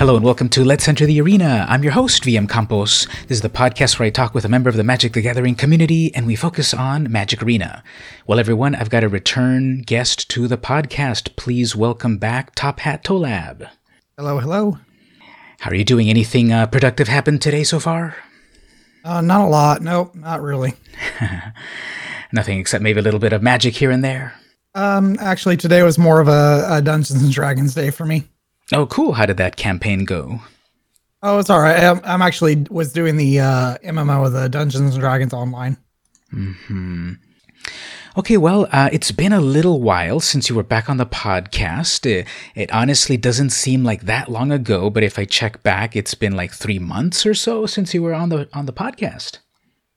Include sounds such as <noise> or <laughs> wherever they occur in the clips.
Hello and welcome to Let's Enter the Arena. I'm your host, VM Campos. This is the podcast where I talk with a member of the Magic the Gathering community and we focus on Magic Arena. Well, everyone, I've got a return guest to the podcast. Please welcome back Top Hat Tolab. Hello, hello. How are you doing? Anything uh, productive happened today so far? Uh, not a lot. Nope, not really. <laughs> Nothing except maybe a little bit of magic here and there. Um, actually, today was more of a, a Dungeons and Dragons day for me. Oh, cool. How did that campaign go? Oh, it's all right. I'm, I'm actually was doing the uh, MMO of the Dungeons and Dragons online. Hmm. Okay, well, uh, it's been a little while since you were back on the podcast. It, it, honestly doesn't seem like that long ago, but if I check back, it's been like three months or so since you were on the on the podcast.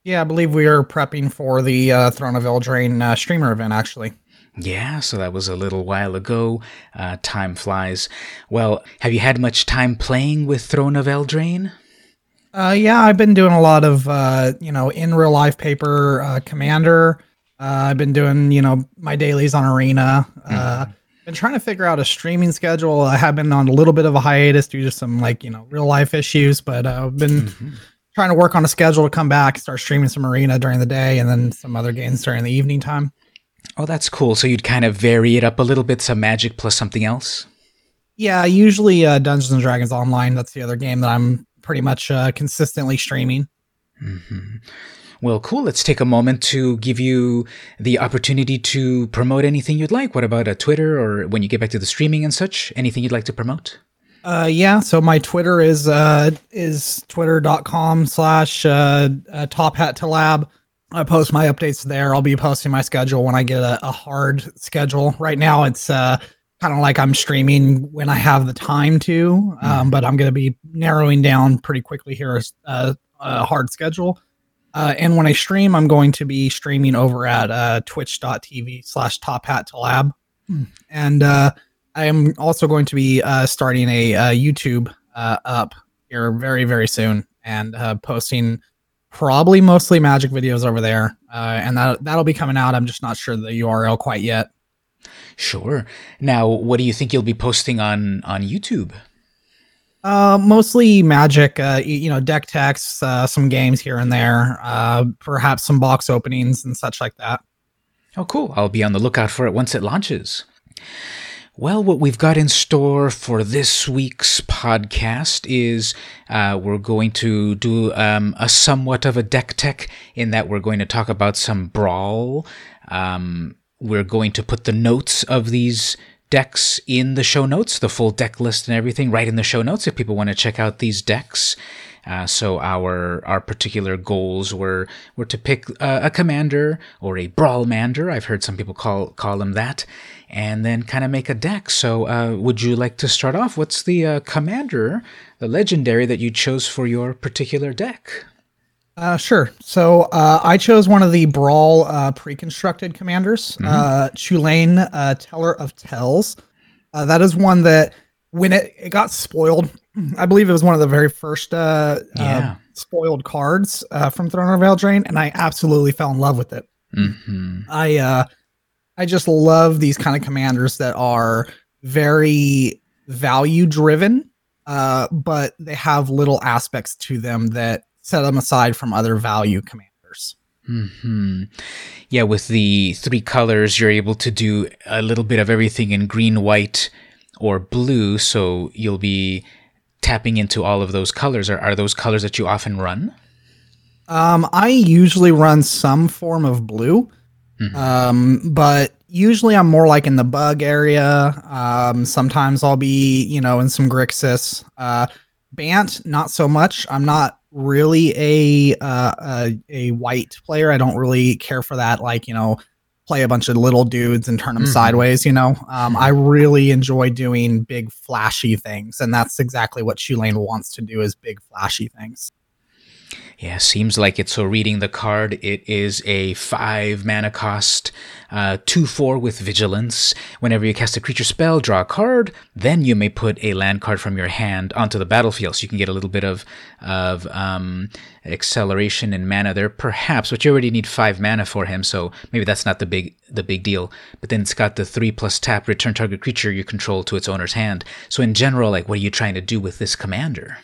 Yeah, I believe we are prepping for the uh, Throne of Eldraine uh, streamer event, actually. Yeah, so that was a little while ago. Uh, time flies. Well, have you had much time playing with Throne of Eldraine? Uh, yeah, I've been doing a lot of, uh, you know, in real life paper uh, commander. Uh, I've been doing, you know, my dailies on Arena. Uh, mm-hmm. Been trying to figure out a streaming schedule. I have been on a little bit of a hiatus due to some, like, you know, real life issues, but I've been mm-hmm. trying to work on a schedule to come back, start streaming some Arena during the day, and then some other games during the evening time. Oh, that's cool. So you'd kind of vary it up a little bit, some magic plus something else? Yeah, usually uh, Dungeons and Dragons Online. That's the other game that I'm pretty much uh, consistently streaming. Mm-hmm. Well, cool. Let's take a moment to give you the opportunity to promote anything you'd like. What about a Twitter or when you get back to the streaming and such? Anything you'd like to promote? Uh, yeah. So my Twitter is uh, is twitter.com slash uh, uh, top hat to lab. I post my updates there. I'll be posting my schedule when I get a, a hard schedule. Right now, it's uh, kind of like I'm streaming when I have the time to, um, mm-hmm. but I'm going to be narrowing down pretty quickly here a, a hard schedule. Uh, and when I stream, I'm going to be streaming over at uh, twitch.tv slash top hat to lab. And uh, I am also going to be uh, starting a, a YouTube uh, up here very, very soon and uh, posting probably mostly magic videos over there uh, and that that'll be coming out i'm just not sure the url quite yet sure now what do you think you'll be posting on on youtube uh, mostly magic, uh, you know, deck techs, uh, some games here and there, uh, perhaps some box openings and such like that. Oh, cool. I'll be on the lookout for it once it launches. Well, what we've got in store for this week's podcast is uh, we're going to do um, a somewhat of a deck tech in that we're going to talk about some brawl. Um, we're going to put the notes of these decks in the show notes, the full deck list and everything, right in the show notes if people want to check out these decks. Uh, so our our particular goals were were to pick uh, a commander or a brawlmander. I've heard some people call call them that, and then kind of make a deck. So uh, would you like to start off? What's the uh, commander, the legendary that you chose for your particular deck? Uh, sure. So uh, I chose one of the Brawl uh, pre-constructed commanders, mm-hmm. uh, Chulane, uh, Teller of Tales. Uh, that is one that when it, it got spoiled, I believe it was one of the very first uh, yeah. uh, spoiled cards uh, from Throne of Eldraine, and I absolutely fell in love with it. Mm-hmm. I uh, I just love these kind of commanders that are very value driven, uh, but they have little aspects to them that set them aside from other value commanders. Hmm. Yeah, with the three colors, you're able to do a little bit of everything in green, white, or blue. So you'll be tapping into all of those colors. Are are those colors that you often run? Um, I usually run some form of blue, mm-hmm. um, but usually I'm more like in the bug area. Um, sometimes I'll be, you know, in some Grixis. Uh, Bant, not so much. I'm not really a, uh, a a white player. I don't really care for that. Like you know, play a bunch of little dudes and turn them mm-hmm. sideways. You know, um, I really enjoy doing big flashy things, and that's exactly what Chulane wants to do is big flashy things. Yeah, seems like it. So, reading the card, it is a five mana cost, uh, two four with vigilance. Whenever you cast a creature spell, draw a card. Then you may put a land card from your hand onto the battlefield, so you can get a little bit of of um, acceleration and mana there, perhaps. But you already need five mana for him, so maybe that's not the big the big deal. But then it's got the three plus tap, return target creature you control to its owner's hand. So in general, like, what are you trying to do with this commander?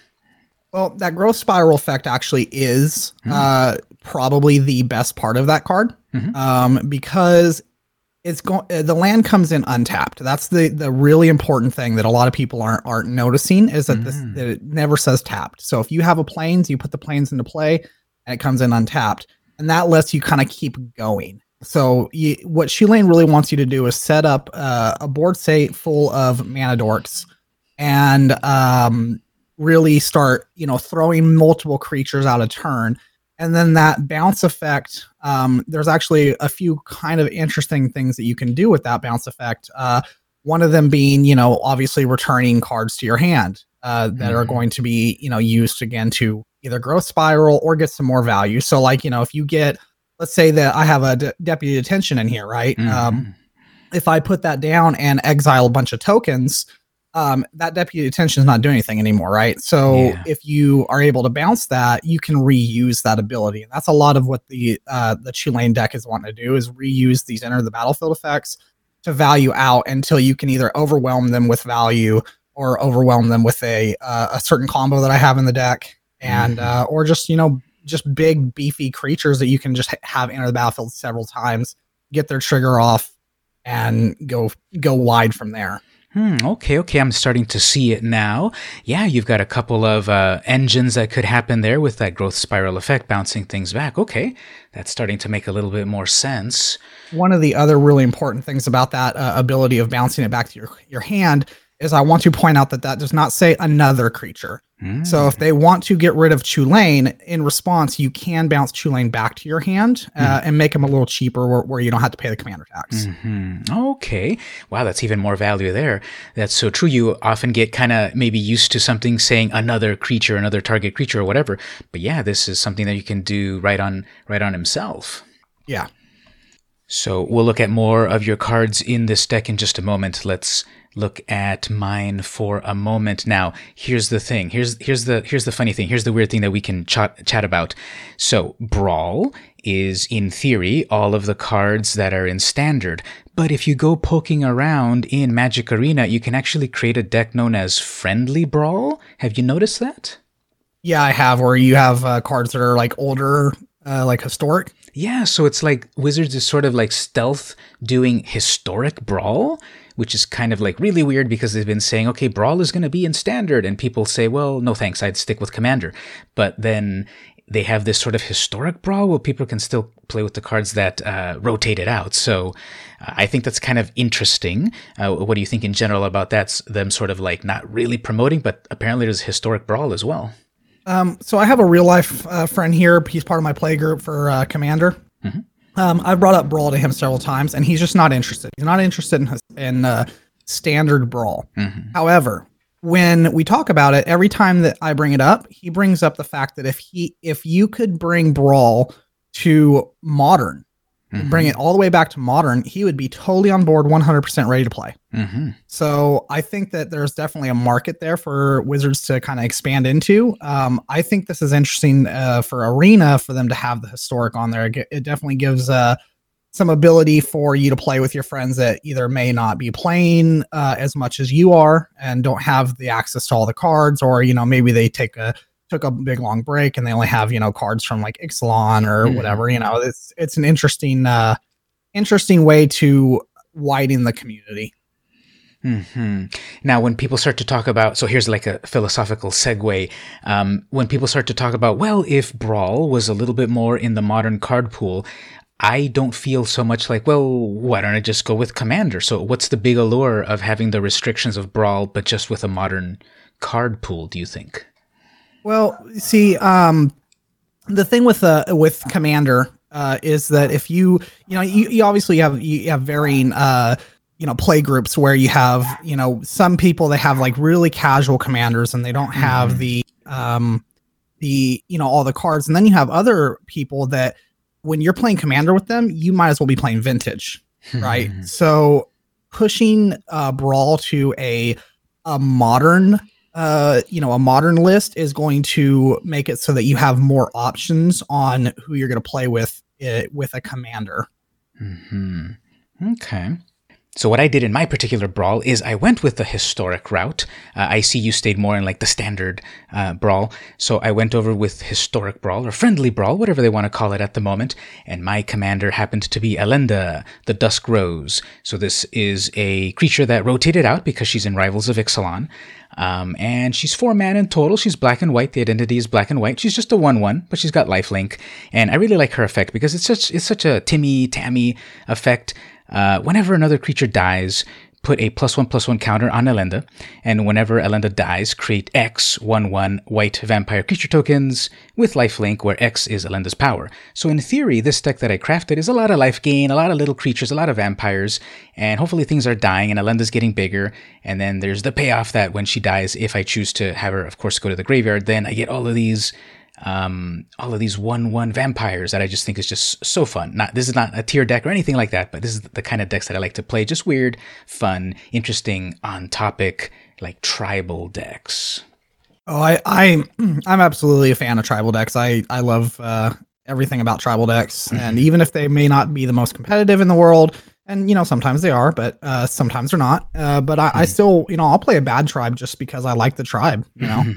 Well, that growth spiral effect actually is mm-hmm. uh, probably the best part of that card mm-hmm. um, because it's going. Uh, the land comes in untapped. That's the the really important thing that a lot of people aren't aren't noticing is that mm-hmm. this that it never says tapped. So if you have a plains, you put the plains into play, and it comes in untapped, and that lets you kind of keep going. So you, what Chulane really wants you to do is set up uh, a board state full of mana dorks and um, really start, you know, throwing multiple creatures out of turn. And then that bounce effect, um, there's actually a few kind of interesting things that you can do with that bounce effect. Uh, one of them being, you know, obviously returning cards to your hand uh, that mm-hmm. are going to be, you know, used again to either growth spiral or get some more value. So, like, you know, if you get, let's say that I have a de- deputy detention in here, right? Um, mm-hmm. Um, if I put that down and exile a bunch of tokens, um, that deputy detention is not doing anything anymore, right? So yeah. if you are able to bounce that, you can reuse that ability, and that's a lot of what the uh, the Chulane deck is wanting to do is reuse these enter the battlefield effects to value out until you can either overwhelm them with value or overwhelm them with a uh, a certain combo that I have in the deck, and mm-hmm. uh, or just you know just big beefy creatures that you can just have enter the battlefield several times, get their trigger off, and go go wide from there. Hmm, okay, okay, I'm starting to see it now. Yeah, you've got a couple of uh, engines that could happen there with that growth spiral effect bouncing things back. Okay, that's starting to make a little bit more sense. One of the other really important things about that uh, ability of bouncing it back to your, your hand is I want to point out that that does not say another creature. Mm. So if they want to get rid of Chulane, in response, you can bounce Chulane back to your hand uh, mm. and make them a little cheaper where, where, you don't have to pay the commander tax. Mm-hmm. Okay. Wow, that's even more value there. That's so true. You often get kind of maybe used to something saying another creature, another target creature or whatever. But yeah, this is something that you can do right on right on himself. Yeah. So we'll look at more of your cards in this deck in just a moment. Let's look at mine for a moment. Now here's the thing. Here's here's the here's the funny thing. Here's the weird thing that we can chat chat about. So brawl is in theory all of the cards that are in standard. But if you go poking around in magic arena you can actually create a deck known as friendly brawl. Have you noticed that? Yeah i have where you have uh, cards that are like older uh, like historic. Yeah so it's like wizards is sort of like stealth doing historic brawl which is kind of like really weird because they've been saying, okay, Brawl is going to be in standard. And people say, well, no thanks, I'd stick with Commander. But then they have this sort of historic Brawl where people can still play with the cards that uh, rotate it out. So uh, I think that's kind of interesting. Uh, what do you think in general about that? Them sort of like not really promoting, but apparently there's historic Brawl as well. Um, so I have a real life uh, friend here. He's part of my play group for uh, Commander. Mm-hmm. Um, I've brought up Brawl to him several times, and he's just not interested. He's not interested in in uh, standard Brawl. Mm-hmm. However, when we talk about it, every time that I bring it up, he brings up the fact that if he if you could bring Brawl to modern, mm-hmm. bring it all the way back to modern, he would be totally on board, 100% ready to play. Mm-hmm. So I think that there's definitely a market there for Wizards to kind of expand into. Um, I think this is interesting uh, for Arena for them to have the historic on there. It, definitely gives uh, some ability for you to play with your friends that either may not be playing uh, as much as you are and don't have the access to all the cards, or you know maybe they take a took a big long break and they only have you know cards from like Ixalan or mm. whatever. You know, it's it's an interesting uh, interesting way to widen the community. hmm Now, when people start to talk about, so here's like a philosophical segue. Um, when people start to talk about, well, if Brawl was a little bit more in the modern card pool, I don't feel so much like, well, why don't I just go with Commander? So, what's the big allure of having the restrictions of Brawl, but just with a modern card pool? Do you think? Well, see, um, the thing with uh, with Commander uh, is that if you you know you, you obviously have you have varying uh, you know play groups where you have you know some people that have like really casual commanders and they don't have mm-hmm. the um, the you know all the cards, and then you have other people that when you're playing commander with them, you might as well be playing vintage, right? <laughs> so pushing uh, brawl to a a modern uh you know a modern list is going to make it so that you have more options on who you're going to play with uh, with a commander Mm-hmm. Okay. So what I did in my particular brawl is I went with the historic route. Uh, I see you stayed more in like the standard uh, brawl, so I went over with historic brawl or friendly brawl, whatever they want to call it at the moment. And my commander happened to be Elenda, the Dusk Rose. So this is a creature that rotated out because she's in Rivals of Ixalan. Um, and she's four man in total. She's black and white. The identity is black and white. She's just a one-one, but she's got lifelink, and I really like her effect because it's such it's such a Timmy Tammy effect. Uh, whenever another creature dies, put a plus one plus one counter on Elenda, and whenever Elenda dies, create X one one white vampire creature tokens with lifelink, where X is Elenda's power. So in theory, this deck that I crafted is a lot of life gain, a lot of little creatures, a lot of vampires, and hopefully things are dying and Elenda's getting bigger. And then there's the payoff that when she dies, if I choose to have her, of course, go to the graveyard, then I get all of these um, all of these one-one vampires that I just think is just so fun. Not this is not a tier deck or anything like that, but this is the kind of decks that I like to play. Just weird, fun, interesting, on-topic, like tribal decks. Oh, I, I, <clears throat> I'm absolutely a fan of tribal decks. I, I love uh, everything about tribal decks, and even if they may not be the most competitive in the world, and you know sometimes they are, but uh, sometimes they're not. Uh, but I, I still, you know, I'll play a bad tribe just because I like the tribe. You know. <laughs>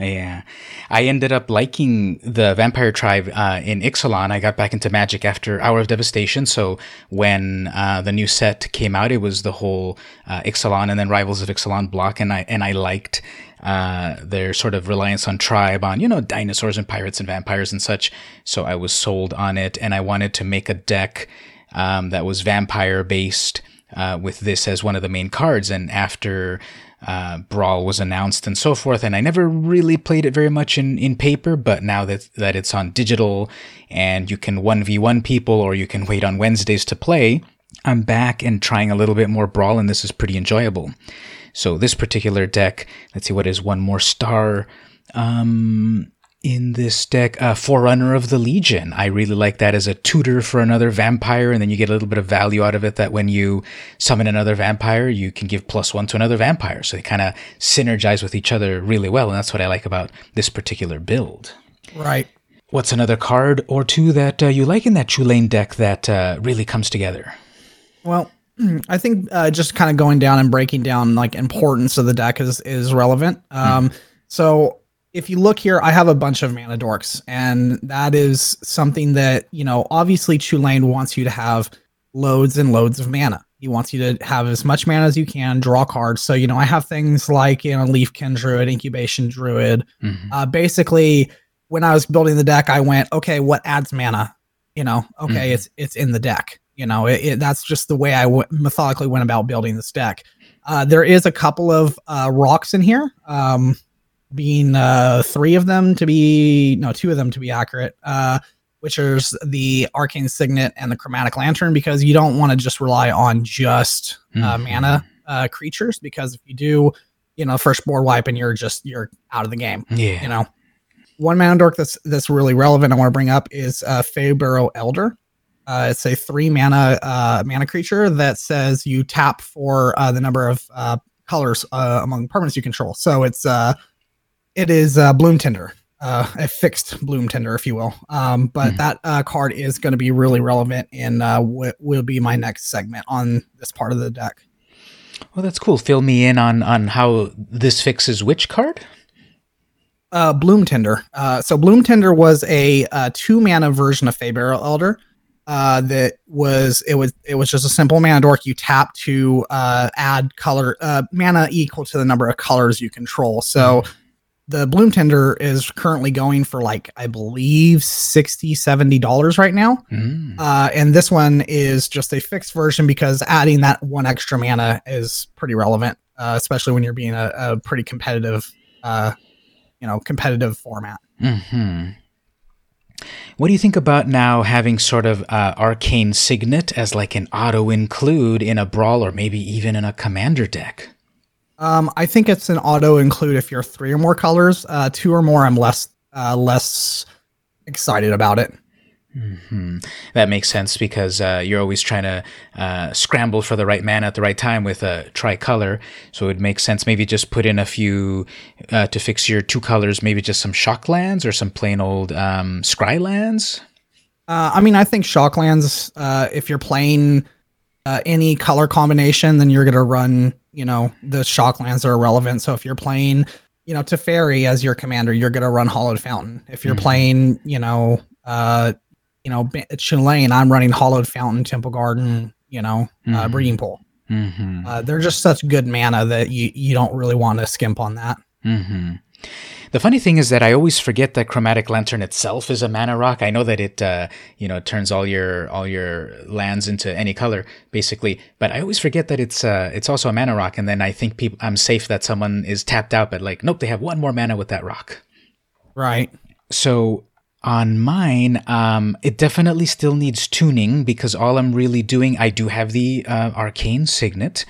Yeah, I ended up liking the Vampire Tribe uh, in Ixalan. I got back into Magic after Hour of Devastation. So when uh, the new set came out, it was the whole uh, Ixalan and then Rivals of Ixalan block, and I and I liked uh, their sort of reliance on tribe, on you know dinosaurs and pirates and vampires and such. So I was sold on it, and I wanted to make a deck um, that was vampire based. Uh, with this as one of the main cards, and after uh, Brawl was announced and so forth. And I never really played it very much in, in paper, but now that, that it's on digital and you can 1v1 people or you can wait on Wednesdays to play, I'm back and trying a little bit more Brawl, and this is pretty enjoyable. So this particular deck, let's see what is one more star. Um, in this deck, uh, Forerunner of the Legion. I really like that as a tutor for another vampire, and then you get a little bit of value out of it that when you summon another vampire, you can give plus one to another vampire. So they kind of synergize with each other really well, and that's what I like about this particular build. Right. What's another card or two that uh, you like in that Chulane deck that uh, really comes together? Well, I think uh, just kind of going down and breaking down like importance of the deck is is relevant. Um, So if you look here, I have a bunch of mana dorks, and that is something that you know. Obviously, Chulane wants you to have loads and loads of mana. He wants you to have as much mana as you can, draw cards. So you know, I have things like you know, Leafkin Druid, Incubation Druid. Mhm. Uh, basically, when I was building the deck, I went, okay, what adds mana? You know, okay, Mhm. it's it's in the deck. You know, it, it, that's just the way I w- methodically went about building this deck. Uh, there is a couple of uh, rocks in here, um, being uh, three of them to be no, two of them to be accurate. Uh, which is the arcane signet and the chromatic lantern, because you don't want to just rely on just uh, Mhm. mana uh, creatures, because if you do, you know, first board wipe and you're just you're out of the game Yeah. you know one mana dork that's that's really relevant i want to bring up is uh Faeburrow elder uh, it's a three mana uh, mana creature that says you tap for uh, the number of uh, colors uh, among permanents you control. So it's uh, it is uh, Bloom Tender, uh, a fixed Bloom Tender, if you will. Um, but Mhm. that uh, card is going to be really relevant and uh, what will be my next segment on this part of the deck. Well, that's cool. Fill me in on on how this fixes which card? uh, Bloom Tender. Uh, so Bloom Tender was a uh, two mana version of Faeburrow Elder. Uh, that was it was it was just a simple mana dork. You tap to uh, add color uh, mana equal to the number of colors you control. So the Bloom tender is currently going for like I believe 60 70 dollars right now. Mm. Uh, and this one is just a fixed version because adding that one extra mana is pretty relevant, uh, especially when you're being a, a pretty competitive, uh, you know, competitive format. Hmm. What do you think about now having sort of uh, arcane signet as like an auto include in a brawl or maybe even in a commander deck? Um, I think it's an auto include if you're three or more colors. Uh, two or more, I'm less uh, less excited about it. Mm-hmm. That makes sense because uh, you're always trying to uh, scramble for the right man at the right time with a tricolor. So it makes sense maybe just put in a few uh, to fix your two colors, maybe just some shock lands or some plain old um, scry lands. Uh, I mean, I think shock lands, uh, if you're playing uh, any color combination, then you're going to run, you know, the shock lands are relevant. So if you're playing, you know, Teferi as your commander, you're going to run Hallowed Fountain. If you're mm-hmm. playing, you know, uh, you know, Chulane, I'm running Hallowed Fountain, Temple Garden, you know, uh, mm-hmm. uh, Breeding Pool. Mm-hmm. Uh, they're just such good mana that you you don't really want to skimp on that. The funny thing is that I always forget that Chromatic Lantern itself is a mana rock. I know that it, uh, you know, turns all your all your lands into any color basically, but I always forget that it's uh, it's also a mana rock. And then I think people, I'm safe that someone is tapped out, but like, nope, they have one more mana with that rock. Right. So on mine, um, it definitely still needs tuning because all I'm really doing, I do have the uh, arcane signet.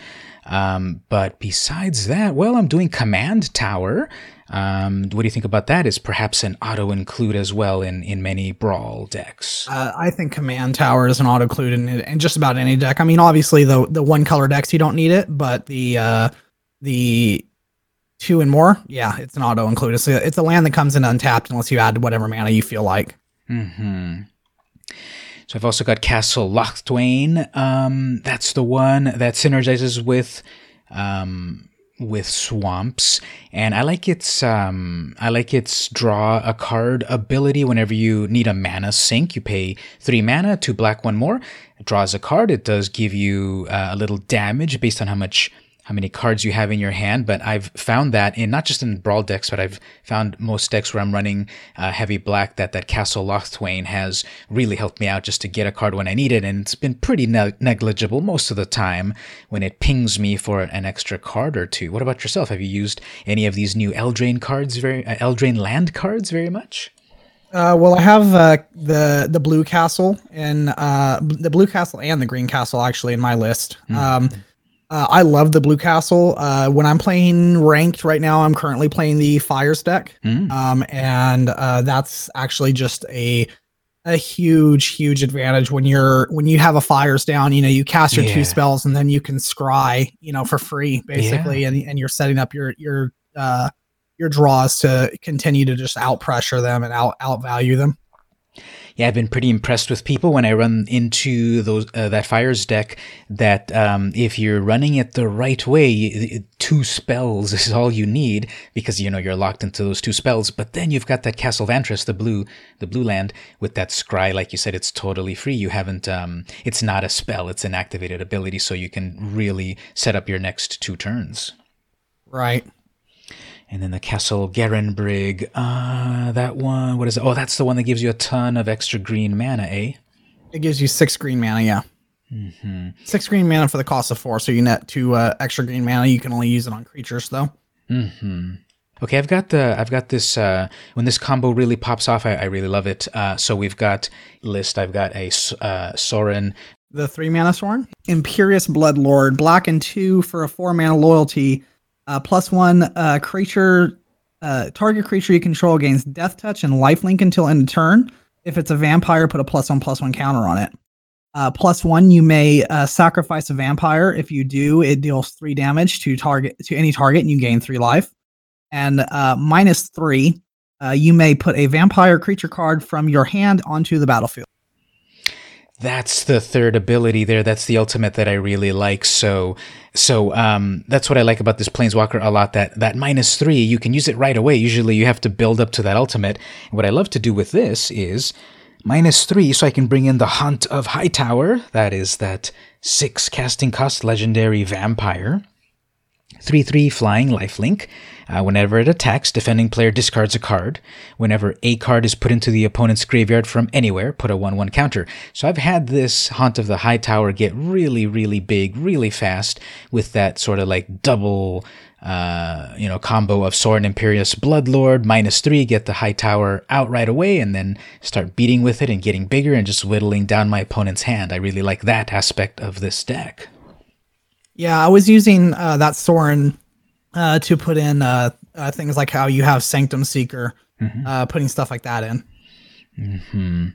Um, but besides that, well, I'm doing command tower. Um, what do you think about that? Is perhaps an auto include as well in, in many brawl decks? Uh, I think command tower is an auto include in, in just about any deck. I mean, obviously the the one color decks you don't need it, but the uh, the two and more, yeah, it's an auto include. It's a, it's a land that comes in untapped unless you add whatever mana you feel like. Hmm. So I've also got Castle Locthwain. Um, that's the one that synergizes with um, with swamps, and I like its um, I like its draw a card ability. Whenever you need a mana sink, you pay three mana, two black, one more. It draws a card. It does give you uh, a little damage based on how much how many cards you have in your hand, but I've found that in not just in brawl decks, but I've found most decks where I'm running uh, heavy black that that Castle Locthwain has really helped me out just to get a card when I need it, and it's been pretty ne- negligible most of the time when it pings me for an extra card or two. What about yourself? Have you used any of these new Eldraine cards, very uh, Eldraine land cards, very much? Uh, well, I have uh, the the blue castle and uh, the blue castle and the green castle actually in my list. Mm. Um, uh, I love the Blue Castle. Uh, when I'm playing ranked right now, I'm currently playing the Fires deck, mm. um, and uh, that's actually just a a huge, huge advantage when you're when you have a Fires down. You know, you cast your yeah. two spells, and then you can scry, you know, for free basically, yeah. and and you're setting up your your uh, your draws to continue to just out pressure them and out outvalue them yeah, I've been pretty impressed with people when I run into those uh, that fires deck. That um, if you're running it the right way, two spells <laughs> is all you need because you know you're locked into those two spells. But then you've got that Castle Vantress, the blue, the blue land with that scry. Like you said, it's totally free. You haven't. Um, it's not a spell. It's an activated ability, so you can really set up your next two turns. Right. And then the Castle Garenbrig. Uh, that one, what is it? Oh, that's the one that gives you a ton of extra green mana, eh? It gives you six green mana, yeah. Mm-hmm. Six green mana for the cost of four, so you net two uh, extra green mana. You can only use it on creatures, though. Mm-hmm. Okay, I've got the I've got this uh, when this combo really pops off, I, I really love it. Uh, so we've got list. I've got a uh, Sorin, the three mana Sorin, Imperious Bloodlord, black and two for a four mana loyalty. Uh, plus one uh, creature, uh, target creature you control gains death touch and lifelink until end of turn. If it's a vampire, put a plus one plus one counter on it. Uh, plus one, you may uh, sacrifice a vampire. If you do, it deals three damage to target to any target, and you gain three life. And uh, minus three, uh, you may put a vampire creature card from your hand onto the battlefield that's the third ability there. That's the ultimate that I really like. So, so um, that's what I like about this Planeswalker a lot. That that minus three, you can use it right away. Usually, you have to build up to that ultimate. What I love to do with this is minus three, so I can bring in the Haunt of Hightower. That is that six casting cost legendary vampire. 3 3 flying lifelink. Uh, whenever it attacks, defending player discards a card. Whenever a card is put into the opponent's graveyard from anywhere, put a 1 1 counter. So I've had this Haunt of the High Tower get really, really big, really fast with that sort of like double. Uh, you know, combo of Sorin Imperious Bloodlord, minus three, get the High Tower out right away, and then start beating with it and getting bigger and just whittling down my opponent's hand. I really like that aspect of this deck. Yeah, I was using uh, that Sorin uh, to put in uh, uh, things like how you have Sanctum Seeker mm-hmm. uh, putting stuff like that in. Mm-hmm.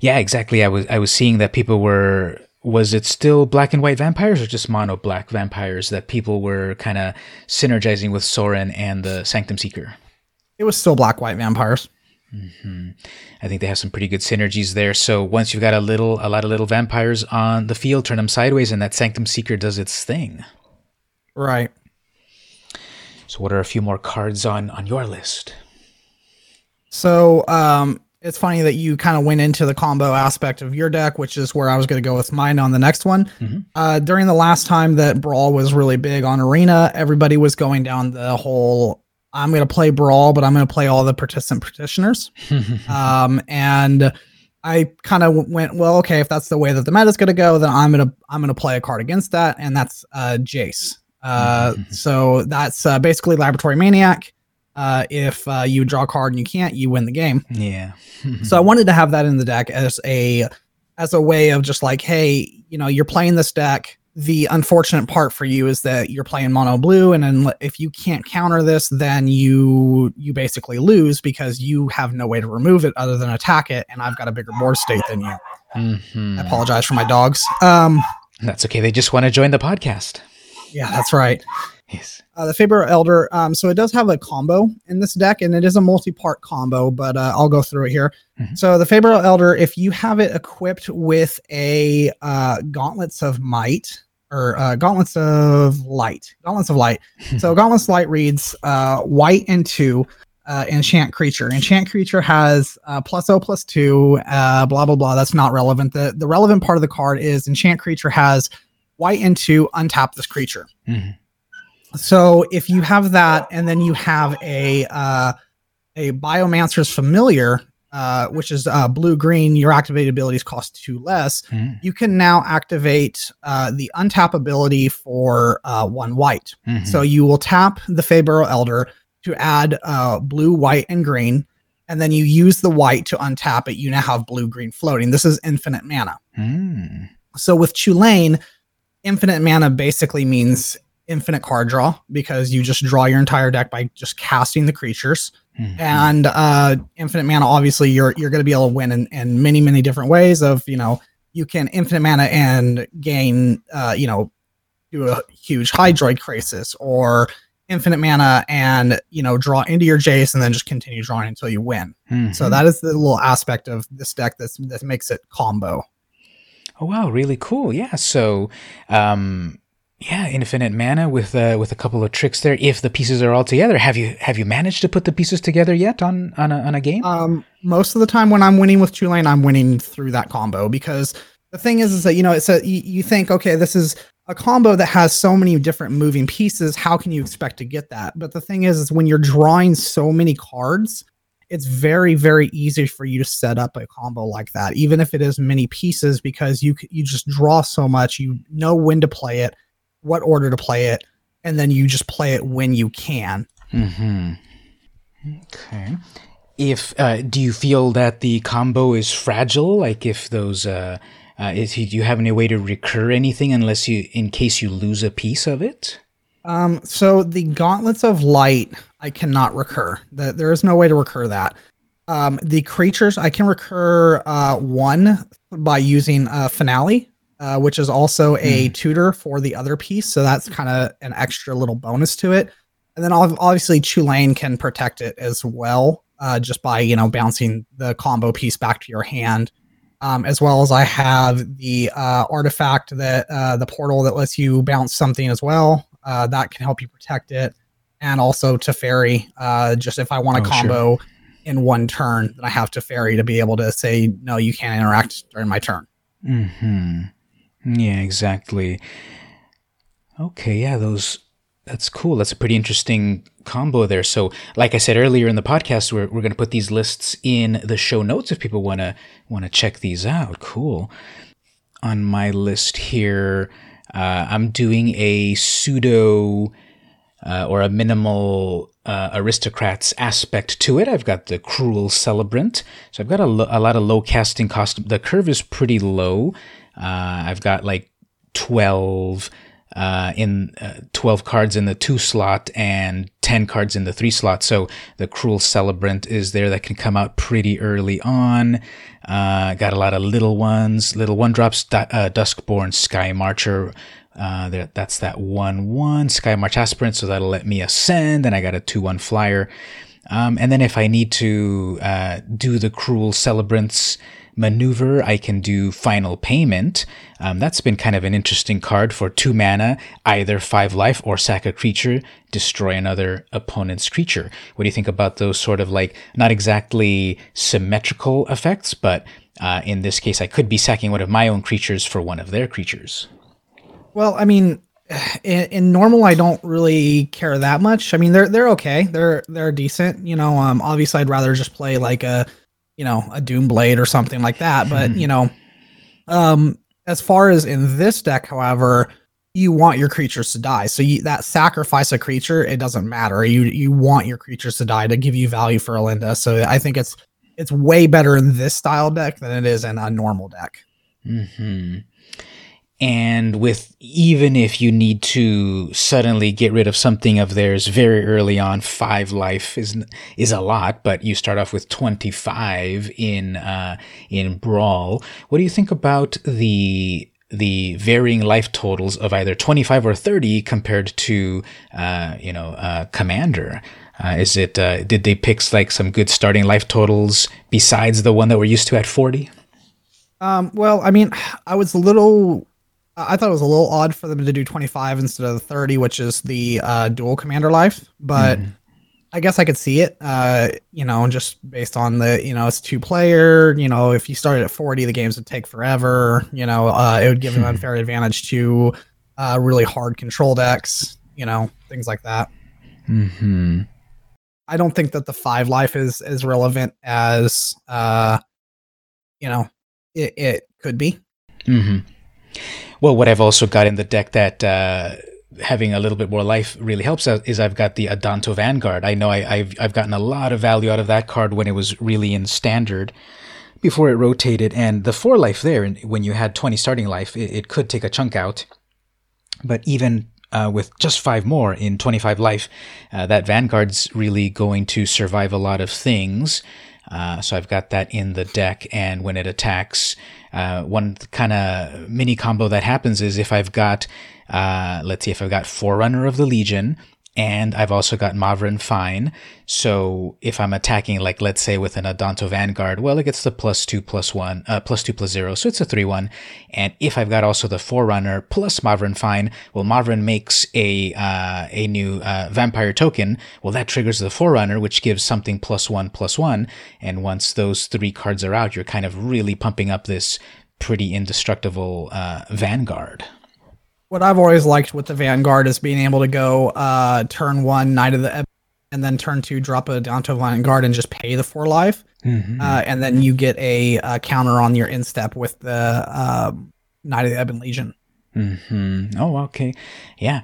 Yeah, exactly. I was I was seeing that people were was it still black and white vampires or just mono black vampires that people were kind of synergizing with Sorin and the Sanctum Seeker? It was still black white vampires. Mm-hmm. I think they have some pretty good synergies there. So once you've got a little, a lot of little vampires on the field, turn them sideways, and that Sanctum Seeker does its thing. Right. So what are a few more cards on on your list? So um, it's funny that you kind of went into the combo aspect of your deck, which is where I was going to go with mine on the next one. Mm-hmm. Uh, during the last time that Brawl was really big on Arena, everybody was going down the whole I'm going to play Brawl, but I'm going to play all the Persistent Petitioners. <laughs> um, and I kind of went, well, okay, if that's the way that the meta is going to go, then I'm going to I'm going to play a card against that, and that's uh, Jace. Uh, <laughs> so that's uh, basically Laboratory Maniac. Uh, if uh, you draw a card and you can't, you win the game. Yeah. <laughs> so I wanted to have that in the deck as a as a way of just like, hey, you know, you're playing this deck the unfortunate part for you is that you're playing mono blue and then if you can't counter this then you you basically lose because you have no way to remove it other than attack it and i've got a bigger board state than you mm-hmm. i apologize for my dogs um that's okay they just want to join the podcast yeah that's right yes uh, the Faeburrow Elder, um, so it does have a combo in this deck, and it is a multi-part combo, but uh, I'll go through it here. Mm-hmm. So the Faeburrow Elder, if you have it equipped with a uh, Gauntlets of Might or uh, Gauntlets of Light, Gauntlets of Light. <laughs> so Gauntlets of Light reads uh, white and two. Uh, enchant creature. Enchant creature has uh, plus O plus two, uh, blah blah blah. That's not relevant. The the relevant part of the card is enchant creature has white and two. Untap this creature. Mm-hmm. So if you have that, and then you have a uh, a Biomancer's Familiar, uh, which is uh, blue green, your activated abilities cost two less. Mm. You can now activate uh, the untap ability for uh, one white. Mm-hmm. So you will tap the Faeburrow Elder to add uh, blue, white, and green, and then you use the white to untap it. You now have blue, green floating. This is infinite mana. Mm. So with Chulane, infinite mana basically means infinite card draw because you just draw your entire deck by just casting the creatures. Mm-hmm. And uh, infinite mana, obviously, you're you're going to be able to win in, in many many different ways. Of you know, you can infinite mana and gain, uh, you know, do a huge Hydroid Krasis or infinite mana and you know draw into your Jace and then just continue drawing until you win. Mm-hmm. So that is the little aspect of this deck that's, that makes it combo. Oh wow, really cool. Yeah. So um yeah, infinite mana with uh, with a couple of tricks there. If the pieces are all together, have you have you managed to put the pieces together yet on on a, on a game? Um, most of the time when I'm winning with Chulane, I'm winning through that combo because the thing is, is that you know it's a you, you think okay, this is a combo that has so many different moving pieces. How can you expect to get that? But the thing is, is when you're drawing so many cards, it's very very easy for you to set up a combo like that, even if it is many pieces, because you you just draw so much, you know when to play it what order to play it, and then you just play it when you can. Mm-hmm. Okay. If uh, do you feel that the combo is fragile? Like if those, uh, uh, if you, do you have any way to recur anything unless you, in case you lose a piece of it? Um. So the gauntlets of light, I cannot recur. That there is no way to recur that. Um, the creatures I can recur uh, one by using uh, finale, uh, which is also a mm. tutor for the other piece. So that's kind of an extra little bonus to it. And then obviously Chulane can protect it as well, uh, just by you know bouncing the combo piece back to your hand. Um, as well as I have the uh, artifact that uh, the portal that lets you bounce something as well. Uh, that can help you protect it, and also Teferi. Uh, just if I want a oh, combo sure. in one turn, then I have to Teferi to be able to say no, you can't interact during my turn. Hmm. Yeah, exactly. Okay, yeah, those that's cool. That's a pretty interesting combo there. So, like I said earlier in the podcast, we're we're going to put these lists in the show notes if people want to want to check these out. Cool. On my list here, uh, I'm doing a pseudo uh, or a minimal uh, aristocrats aspect to it. I've got the cruel celebrant, so I've got a, lo- a lot of low casting cost. The curve is pretty low. Uh, I've got like 12 uh, in uh, 12 cards in the two slot and 10 cards in the three slot. So the Cruel Celebrant is there that can come out pretty early on. Uh, got a lot of little ones, little one drops, uh, Duskborn Sky Marcher. Uh, there, that's that 1 1 Sky March Aspirant, so that'll let me ascend. And I got a 2 1 flyer. Um, and then if I need to uh, do the Cruel Celebrants maneuver, I can do Final Payment. Um, that's been kind of an interesting card for two mana, either five life or sack a creature, destroy another opponent's creature. What do you think about those sort of like not exactly symmetrical effects, but uh, in this case, I could be sacking one of my own creatures for one of their creatures? Well, I mean, <sighs> in, in, normal, I don't really care that much. I mean, they're they're okay. They're they're decent. You know, um, obviously, I'd rather just play like a, you know, a Doom Blade or something like that. But you know, um, as far as in this deck, however, you want your creatures to die. So you, that sacrifice a creature, it doesn't matter. You you want your creatures to die to give you value for Elenda. So I think it's it's way better in this style deck than it is in a normal deck. Hmm. And with even if you need to suddenly get rid of something of theirs very early on, five life is is a lot, but you start off with twenty five in uh, in brawl. What do you think about the the varying life totals of either 25 or 30 compared to, uh, you know, uh, Commander. Uh, is it, uh, did they pick like some good starting life totals besides the one that we're used to at 40? Um, well, I mean, I was a little, I thought it was a little odd for them to do 25 instead of 30, which is the uh, dual commander life, but mm. I guess I could see it, uh, you know, just based on the, you know, it's two player, you know, if you started at 40, the games would take forever, you know, uh, it would give an unfair advantage to uh, really hard control decks, you know, things like that. hmm I don't think that the five life is as relevant as, uh, you know, it, it could be. hmm Well, what I've also got in the deck that, uh, having a little bit more life really helps is I've got the Adanto Vanguard. I know I, have I've gotten a lot of value out of that card when it was really in standard before it rotated. And the four life there, when you had 20 starting life, it, it could take a chunk out. But even uh, with just five more in 25 life, uh, that Vanguard's really going to survive a lot of things. Uh, so I've got that in the deck, and when it attacks, uh, one kind of mini combo that happens is if I've got uh, let's see if I've got Forerunner of the Legion, and I've also got Mavren Fein. So if I'm attacking, like let's say with an Adanto Vanguard, well, it gets the plus two plus one, uh, plus two plus zero, so it's a three one. And if I've got also the Forerunner plus Mavren Fein, well, Mavren makes a uh, a new uh, Vampire token. Well, that triggers the Forerunner, which gives something plus one plus one. And once those three cards are out, you're kind of really pumping up this pretty indestructible uh, Vanguard what I've always liked with the Vanguard is being able to go uh, turn one Knight of the and then turn two drop a Adanto Vanguard and just pay the four life, mm-hmm. uh, and then you get a, a, counter on your instep with the um, Knight of the Ebon Legion. Mm-hmm. Oh, okay, yeah,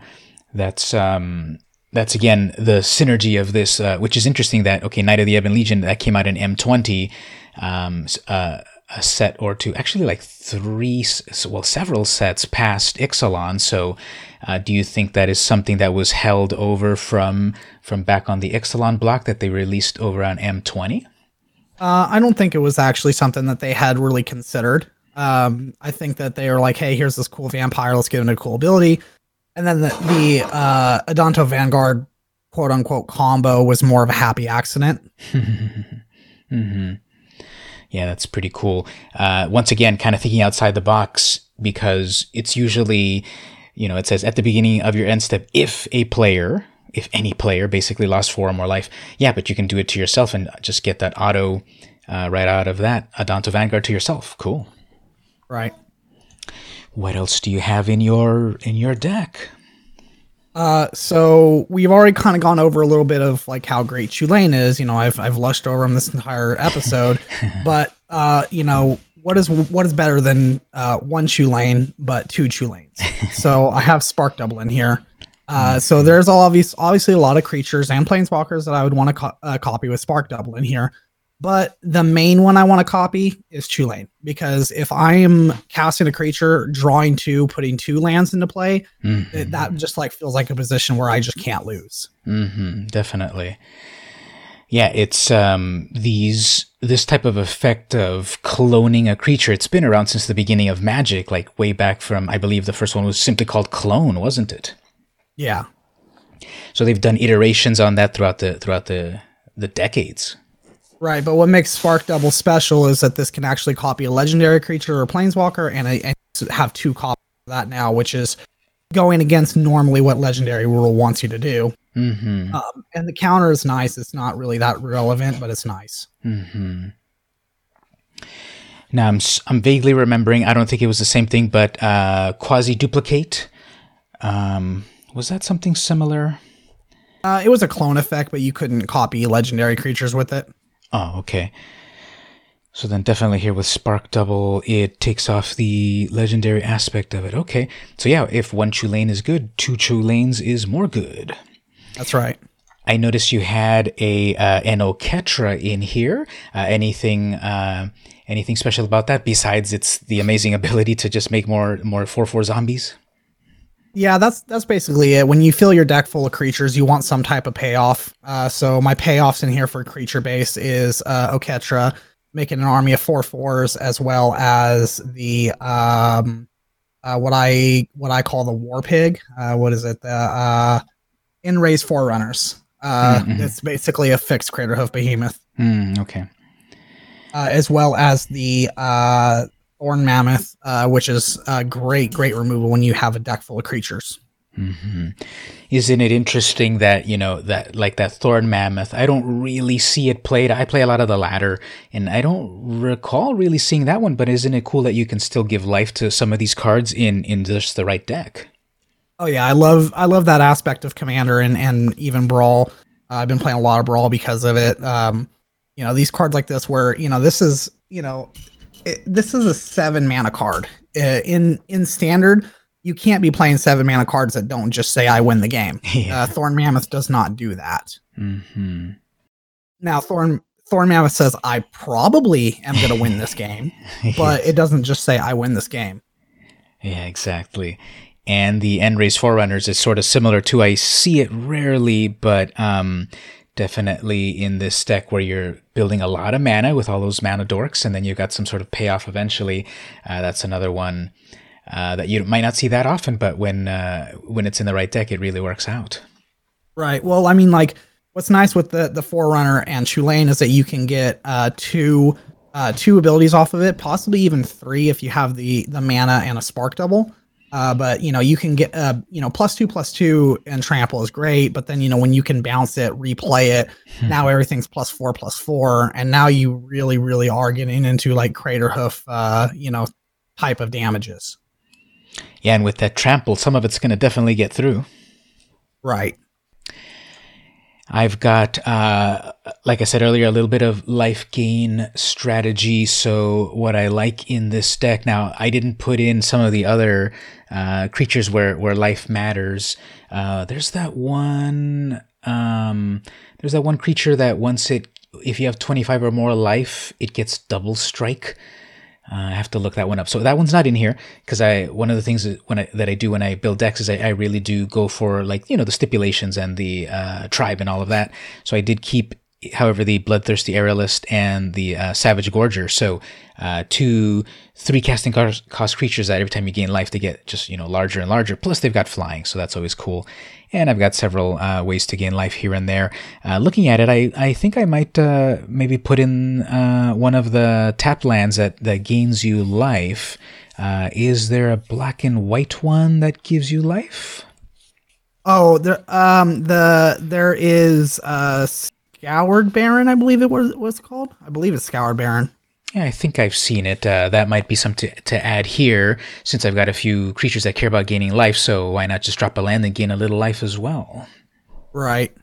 that's um, that's again the synergy of this, uh, which is interesting. That okay, Knight of the Ebon Legion that came out in M twenty. Um, uh, a set or two, actually like three, well, several sets past Ixalan. So, uh, do you think that is something that was held over from from back on the Ixalan block that they released over on M20? Uh, I don't think it was actually something that they had really considered. Um, I think that they were like, "Hey, here's this cool vampire. Let's give him a cool ability," and then the, the uh, Adanto Vanguard quote unquote combo was more of a happy accident. <laughs> mm-hmm. Yeah, that's pretty cool. Uh, once again, kind of thinking outside the box because it's usually, you know, it says at the beginning of your end step, if a player, if any player basically lost four or more life, yeah, but you can do it to yourself and just get that auto uh, right out of that Adanto Vanguard to yourself. Cool. Right. What else do you have in your in your deck? Uh, so we've already kind of gone over a little bit of like how great Chulane is. You know, I've I've lushed over him this entire episode, <laughs> but uh, you know, what is what is better than uh, one Chulane but two Chulanes? <laughs> so I have Spark Double in here. Uh, so there's obvious, obviously a lot of creatures and planeswalkers that I would want to co- uh, copy with Spark Double in here. But the main one I want to copy is Chulane because if I am casting a creature, drawing two, putting two lands into play, Mhm. it- that just like feels like a position where I just can't lose. hmm definitely. Yeah, it's um these this type of effect of cloning a creature. It's been around since the beginning of Magic, like way back from I believe the first one was simply called Clone, wasn't it? Yeah. So they've done iterations on that throughout the throughout the the decades. Right, but what makes Spark Double special is that this can actually copy a legendary creature or planeswalker and, I and have two copies of that now, which is going against normally what legendary rule wants you to do. hmm Um, and the counter is nice. It's not really that relevant, but it's nice. hmm Now I'm I'm vaguely remembering. I don't think it was the same thing, but uh, quasi duplicate. Um, was that something similar? Uh, it was a clone effect, but you couldn't copy legendary creatures with it. Oh, okay. So then definitely here with Spark Double, it takes off the legendary aspect of it. Okay. So yeah, if one Chulane is good, two Chulanes is more good. That's right. I noticed you had a uh, an Oketra in here. Uh, anything uh, anything special about that besides its the amazing <laughs> ability to just make more more four four zombies? Yeah, that's that's basically it. When you fill your deck full of creatures, you want some type of payoff. Uh, so my payoffs in here for creature base is uh, Oketra making an army of four fours, as well as the um, uh, what I what I call the War Pig. Uh, what is it? The uh, End-Raze Forerunners. Uh, Mhm. It's basically a fixed Craterhoof Behemoth, Hmm. okay. uh, as well as the uh, Thorn Mammoth, uh, which is a great great removal when you have a deck full of creatures. hmm Isn't it interesting that you know that like that thorn mammoth? I don't really see it played. I play a lot of the ladder, and I don't recall really seeing that one. But isn't it cool that you can still give life to some of these cards in in just the right deck? Oh yeah, I love I love that aspect of Commander and and even Brawl. Uh, I've been playing a lot of Brawl because of it. Um, you know, these cards like this, where you know this is you know it, this is a seven mana card uh, in in Standard. You can't be playing seven mana cards that don't just say "I win the game." <laughs> Yeah. Uh, Thorn Mammoth does not do that. hmm Now, Thorn Thorn Mammoth says, "I probably am going to win this <laughs> game," but it doesn't just say "I win this game." Yeah, exactly. And the End-Raze Forerunners is sort of similar too. I see it rarely, but um, definitely in this deck where you're building a lot of mana with all those mana dorks, and then you've got some sort of payoff eventually. Uh, that's another one uh, that you might not see that often, but when uh, when it's in the right deck, it really works out. Right. Well, I mean, like, what's nice with the the Forerunner and Chulane is that you can get uh, two uh, two abilities off of it, possibly even three if you have the the mana and a Spark Double. Uh, but you know, you can get uh, you know plus two plus two and trample is great, but then you know when you can bounce it, replay it, now everything's plus four plus four, and now you really really are getting into like Craterhoof, uh, you know, type of damages. Yeah, and with that trample, some of it's going to definitely get through. Right. I've got, uh, like I said earlier, a little bit of life gain strategy. So, what I like in this deck now, I didn't put in some of the other uh, creatures where where life matters. Uh, there's that one. Um, there's that one creature that once it, if you have 25 or more life, it gets double strike. Uh, I have to look that one up. So that one's not in here because I one of the things that when I, that I do when I build decks is I, I really do go for like you know the stipulations and the uh, tribe and all of that. So I did keep, however, the bloodthirsty aerialist and the uh, savage gorger. So uh, two three casting cost, cost creatures that every time you gain life they get just you know larger and larger. Plus they've got flying, so that's always cool. And I've got several uh, ways to gain life here and there. Uh, looking at it, I, I think I might uh, maybe put in uh, one of the tap lands that, that gains you life. Uh, is there a black and white one that gives you life? Oh, there um the there is uh Scoured Barrens, I believe it was was called. I believe it's Scoured Barrens. Yeah, I think I've seen it. Uh, that might be something to, to add here, since I've got a few creatures that care about gaining life. So why not just drop a land and gain a little life as well? Right.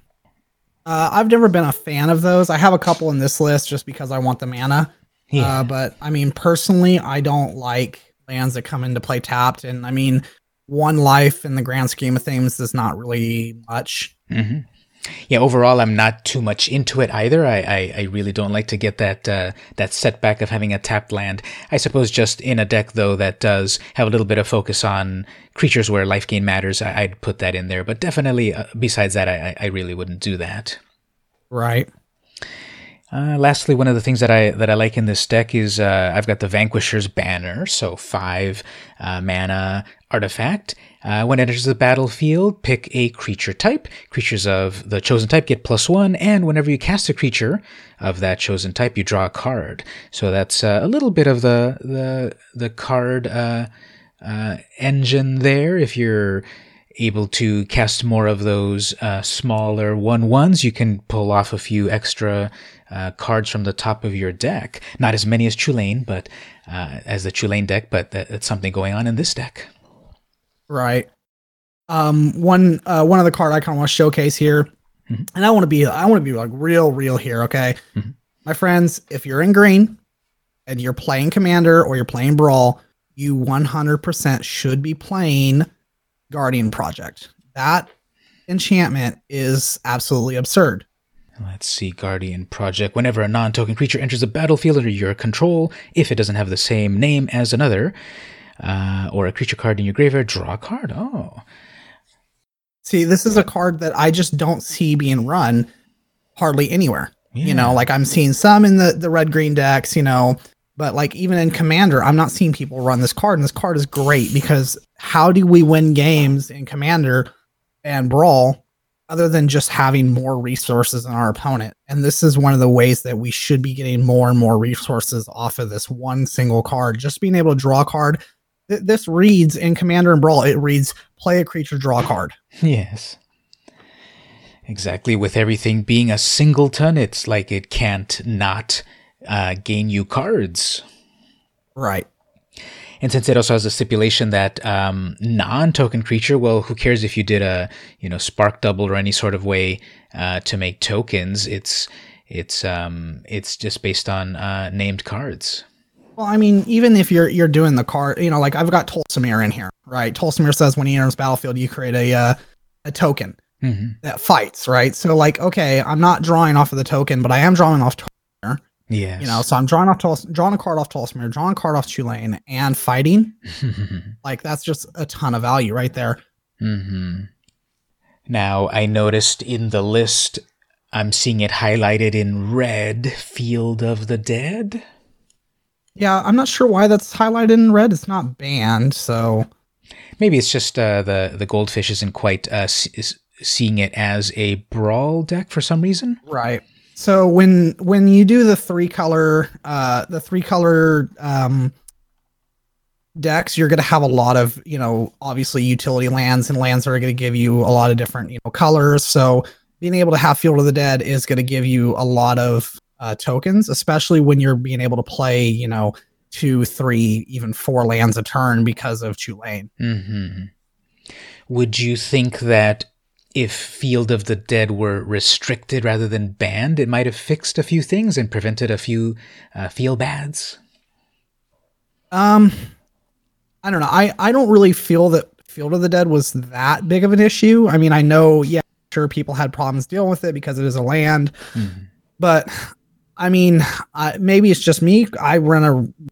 Uh, I've never been a fan of those. I have a couple in this list just because I want the mana. Yeah. Uh, but I mean, personally, I don't like lands that come into play tapped. And I mean, one life in the grand scheme of things is not really much. hmm Yeah, overall, I'm not too much into it either. I, I, I really don't like to get that uh, that setback of having a tapped land. I suppose just in a deck though that does have a little bit of focus on creatures where life gain matters, I, would put that in there. But definitely, uh, besides that, I, I really wouldn't do that. Right. Uh, lastly, one of the things that I that I like in this deck is uh, I've got the Vanquisher's Banner, so five uh, mana artifact. Uh, when it enters the battlefield, pick a creature type. Creatures of the chosen type get plus one, and whenever you cast a creature of that chosen type, you draw a card. So that's uh, a little bit of the the the card uh, engine there. If you're able to cast more of those uh, smaller one ones, you can pull off a few extra uh, cards from the top of your deck. Not as many as Chulane, but uh, as the Chulane deck, but that, that's something going on in this deck. Right. Um, one uh, one of the card I kind of want to showcase here, mm-hmm. and I want to be I want to be like real real here. Okay, mm-hmm. my friends, if you're in green and you're playing Commander or you're playing Brawl, you 100% should be playing Guardian Project. That enchantment is absolutely absurd. Let's see, Guardian Project. Whenever a non token creature enters the battlefield under your control, if it doesn't have the same name as another, uh, or a creature card in your graveyard, draw a card. Oh. See, this is a card that I just don't see being run hardly anywhere. Yeah. You know, like I'm seeing some in the, the red green decks, you know, but like even in Commander, I'm not seeing people run this card, and this card is great because how do we win games in Commander and Brawl other than just having more resources than our opponent? And this is one of the ways that we should be getting more and more resources off of this one single card. Just being able to draw a card. Th- this reads in Commander and Brawl, it reads play a creature, draw a card. <laughs> Yes. Exactly. With everything being a singleton, it's like it can't not uh, gain you cards. Right. And since it also has a stipulation that um, non-token creature, well, who cares if you did a you know spark double or any sort of way uh, to make tokens? It's it's um, it's just based on uh, named cards. Well, I mean, even if you're you're doing the card, you know, like I've got Tolsimir in here, right? Tolsimir says when he enters battlefield, you create a uh, a token mm-hmm. that fights, right? So, like, okay, I'm not drawing off of the token, but I am drawing off yeah. You know, so I'm drawing off Tuls- drawing a card off Tolsimir, drawing a card off Chulane, and fighting. <laughs> like that's just a ton of value right there. Mm-hmm. Now I noticed in the list, I'm seeing it highlighted in red. Field of the Dead. Yeah, I'm not sure why that's highlighted in red. It's not banned, so maybe it's just uh, the the goldfish isn't quite uh, seeing it as a brawl deck for some reason. Right. So when when you do the three color uh the three color um decks, you're going to have a lot of, you know, obviously utility lands and lands that are going to give you a lot of different, you know, colors. So being able to have Field of the Dead is going to give you a lot of uh, tokens, especially when you're being able to play, you know, two, three, even four lands a turn because of Chulane. Mm-hmm. Would you think that if Field of the Dead were restricted rather than banned, it might have fixed a few things and prevented a few uh, feel bads. Um, I don't know. I I don't really feel that Field of the Dead was that big of an issue. I mean, I know, yeah, sure, people had problems dealing with it because it is a land, mm-hmm. but I mean, uh, maybe it's just me. I run a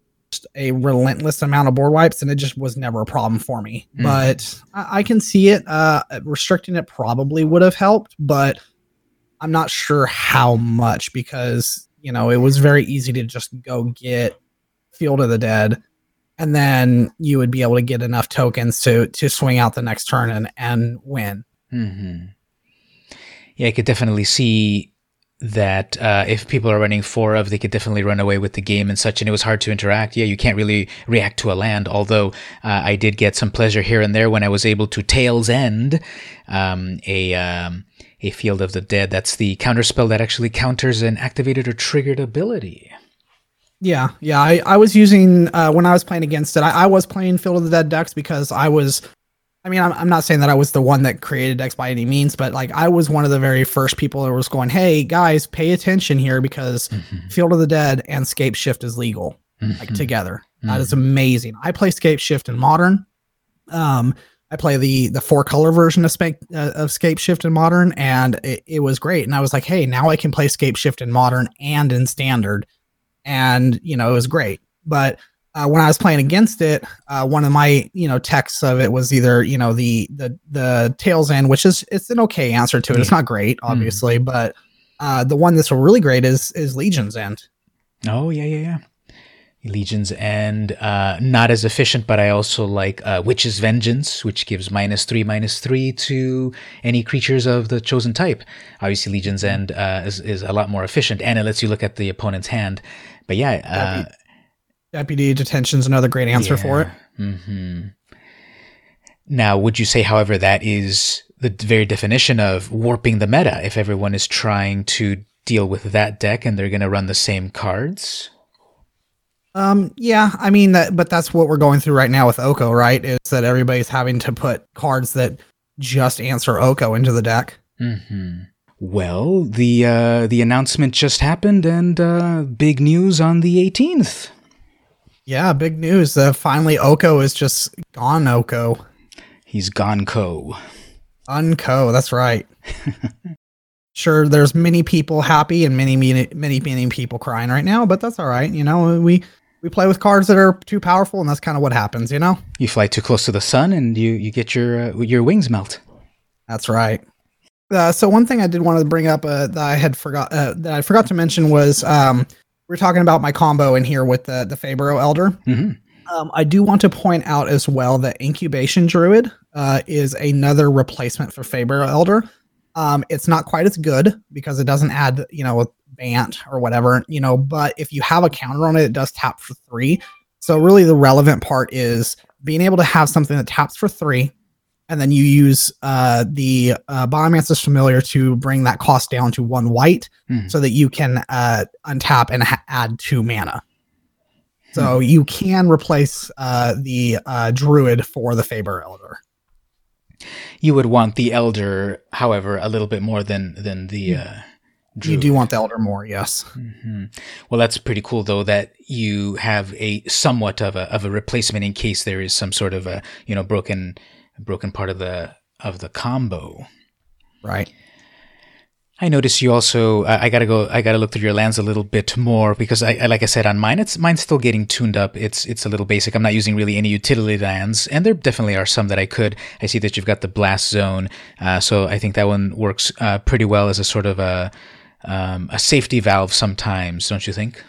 a relentless amount of board wipes, and it just was never a problem for me. Mm. But I, I, can see it. Uh, restricting it probably would have helped, but I'm not sure how much because you know it was very easy to just go get Field of the Dead, and then you would be able to get enough tokens to to swing out the next turn and and win. Mm-hmm. Yeah, I could definitely see that uh, if people are running four of, they could definitely run away with the game and such. And it was hard to interact. Yeah, you can't really react to a land. Although uh, I did get some pleasure here and there when I was able to Tale's End um, a um, a Field of the Dead. That's the counter spell that actually counters an activated or triggered ability. Yeah, yeah. I, I was using uh, when I was playing against it. I, I was playing Field of the Dead decks because I was I mean, I'm, I'm not saying that I was the one that created Dex by any means, but like I was one of the very first people that was going, hey guys, pay attention here because mm-hmm. Field of the Dead and Scapeshift is legal, mm-hmm. like together. Mm-hmm. That is amazing. I play Scapeshift in Modern. Um, I play the the four color version of Scape uh, of Scapeshift in Modern, and it, it was great. And I was like, hey, now I can play Scapeshift in Modern and in Standard, and you know it was great. But uh, when I was playing against it, uh, one of my you know texts of it was either you know the the the Tale's End, which is it's an okay answer to it. It's not great, obviously, mm. but uh, the one that's really great is is Legion's End. Oh yeah yeah yeah. Legion's End, uh, not as efficient, but I also like uh, Witch's Vengeance, which gives minus three, minus three to any creatures of the chosen type. Obviously, Legion's End uh, is, is a lot more efficient, and it lets you look at the opponent's hand. But yeah, uh, Deputy, is another great answer yeah, for it. Mm-hmm. Now, would you say, however, that is the very definition of warping the meta? If everyone is trying to deal with that deck and they're going to run the same cards? Um, yeah, I mean that, but that's what we're going through right now with Oko, right? Is that everybody's having to put cards that just answer Oko into the deck. Mm-hmm. Well, the uh, the announcement just happened, and uh, big news on the 18th. Yeah, big news. Uh, finally, Oko is just gone. Oko. He's gone. Co. Unco. That's right. <laughs> sure, there's many people happy and many, many, many, many people crying right now, but that's all right. You know, we we play with cards that are too powerful, and that's kind of what happens, you know. You fly too close to the sun, and you you get your uh, your wings melt. That's right. Uh, so one thing I did want to bring up uh, that I had forgot uh, that I forgot to mention was um, we are talking about my combo in here with the the Faeburrow Elder. Mm-hmm. Um, I do want to point out as well that Incubation Druid uh, is another replacement for Faeburrow Elder. Um, it's not quite as good because it doesn't add, you know, Bant or whatever, you know, but if you have a counter on it, it does tap for three. So really the relevant part is being able to have something that taps for three, and then you use uh, the uh, Biomancer's Familiar to bring that cost down to one white, hmm. so that you can uh, untap and ha- add two mana. So hmm. you can replace uh, the uh, Druid for the Faeburrow Elder. You would want the Elder, however, a little bit more than than the. Uh, you do want the elder more, yes. Mm-hmm. Well, that's pretty cool, though, that you have a somewhat of a of a replacement in case there is some sort of a you know broken broken part of the of the combo. Right. I notice you also. Uh, I gotta go. I gotta look through your lands a little bit more because I, like I said on mine, it's mine's still getting tuned up. It's it's a little basic. I'm not using really any utility lands, and there definitely are some that I could. I see that you've got the blast zone, uh, so I think that one works uh, pretty well as a sort of a um, a safety valve. Sometimes, don't you think?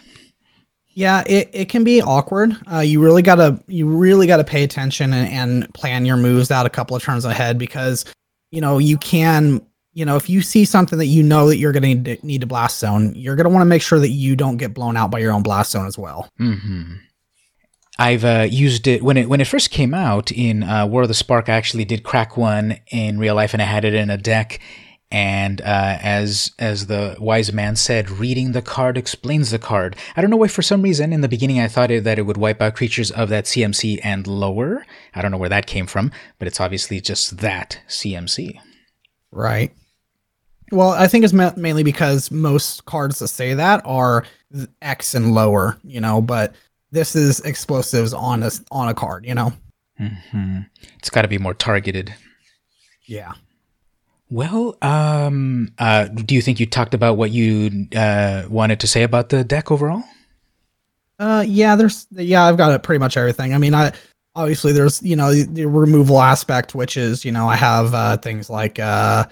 Yeah, it, it can be awkward. Uh, you really gotta you really gotta pay attention and, and plan your moves out a couple of turns ahead because you know you can you know, if you see something that you know that you're going to need to blast zone, you're to want to make sure that you don't get blown out by your own blast zone as well. Mm-hmm. I've uh, used it when it when it first came out in uh, War of the Spark. I actually did crack one in real life, and I had it in a deck. And uh, as as the wise man said, reading the card explains the card. I don't know why. For some reason, in the beginning, I thought it, that it would wipe out creatures of that CMC and lower. I don't know where that came from, but it's obviously just that CMC. Right. Well, I think it's mainly because most cards that say that are X and lower, you know, but this is explosives on a on a card, you know. Mm-hmm. It's got to be more targeted. Yeah. Well, um, uh, do you think you talked about what you uh, wanted to say about the deck overall? Uh, yeah, there's yeah, I've got pretty much everything. I mean, I obviously there's you know the, the removal aspect, which is you know I have uh, things like uh,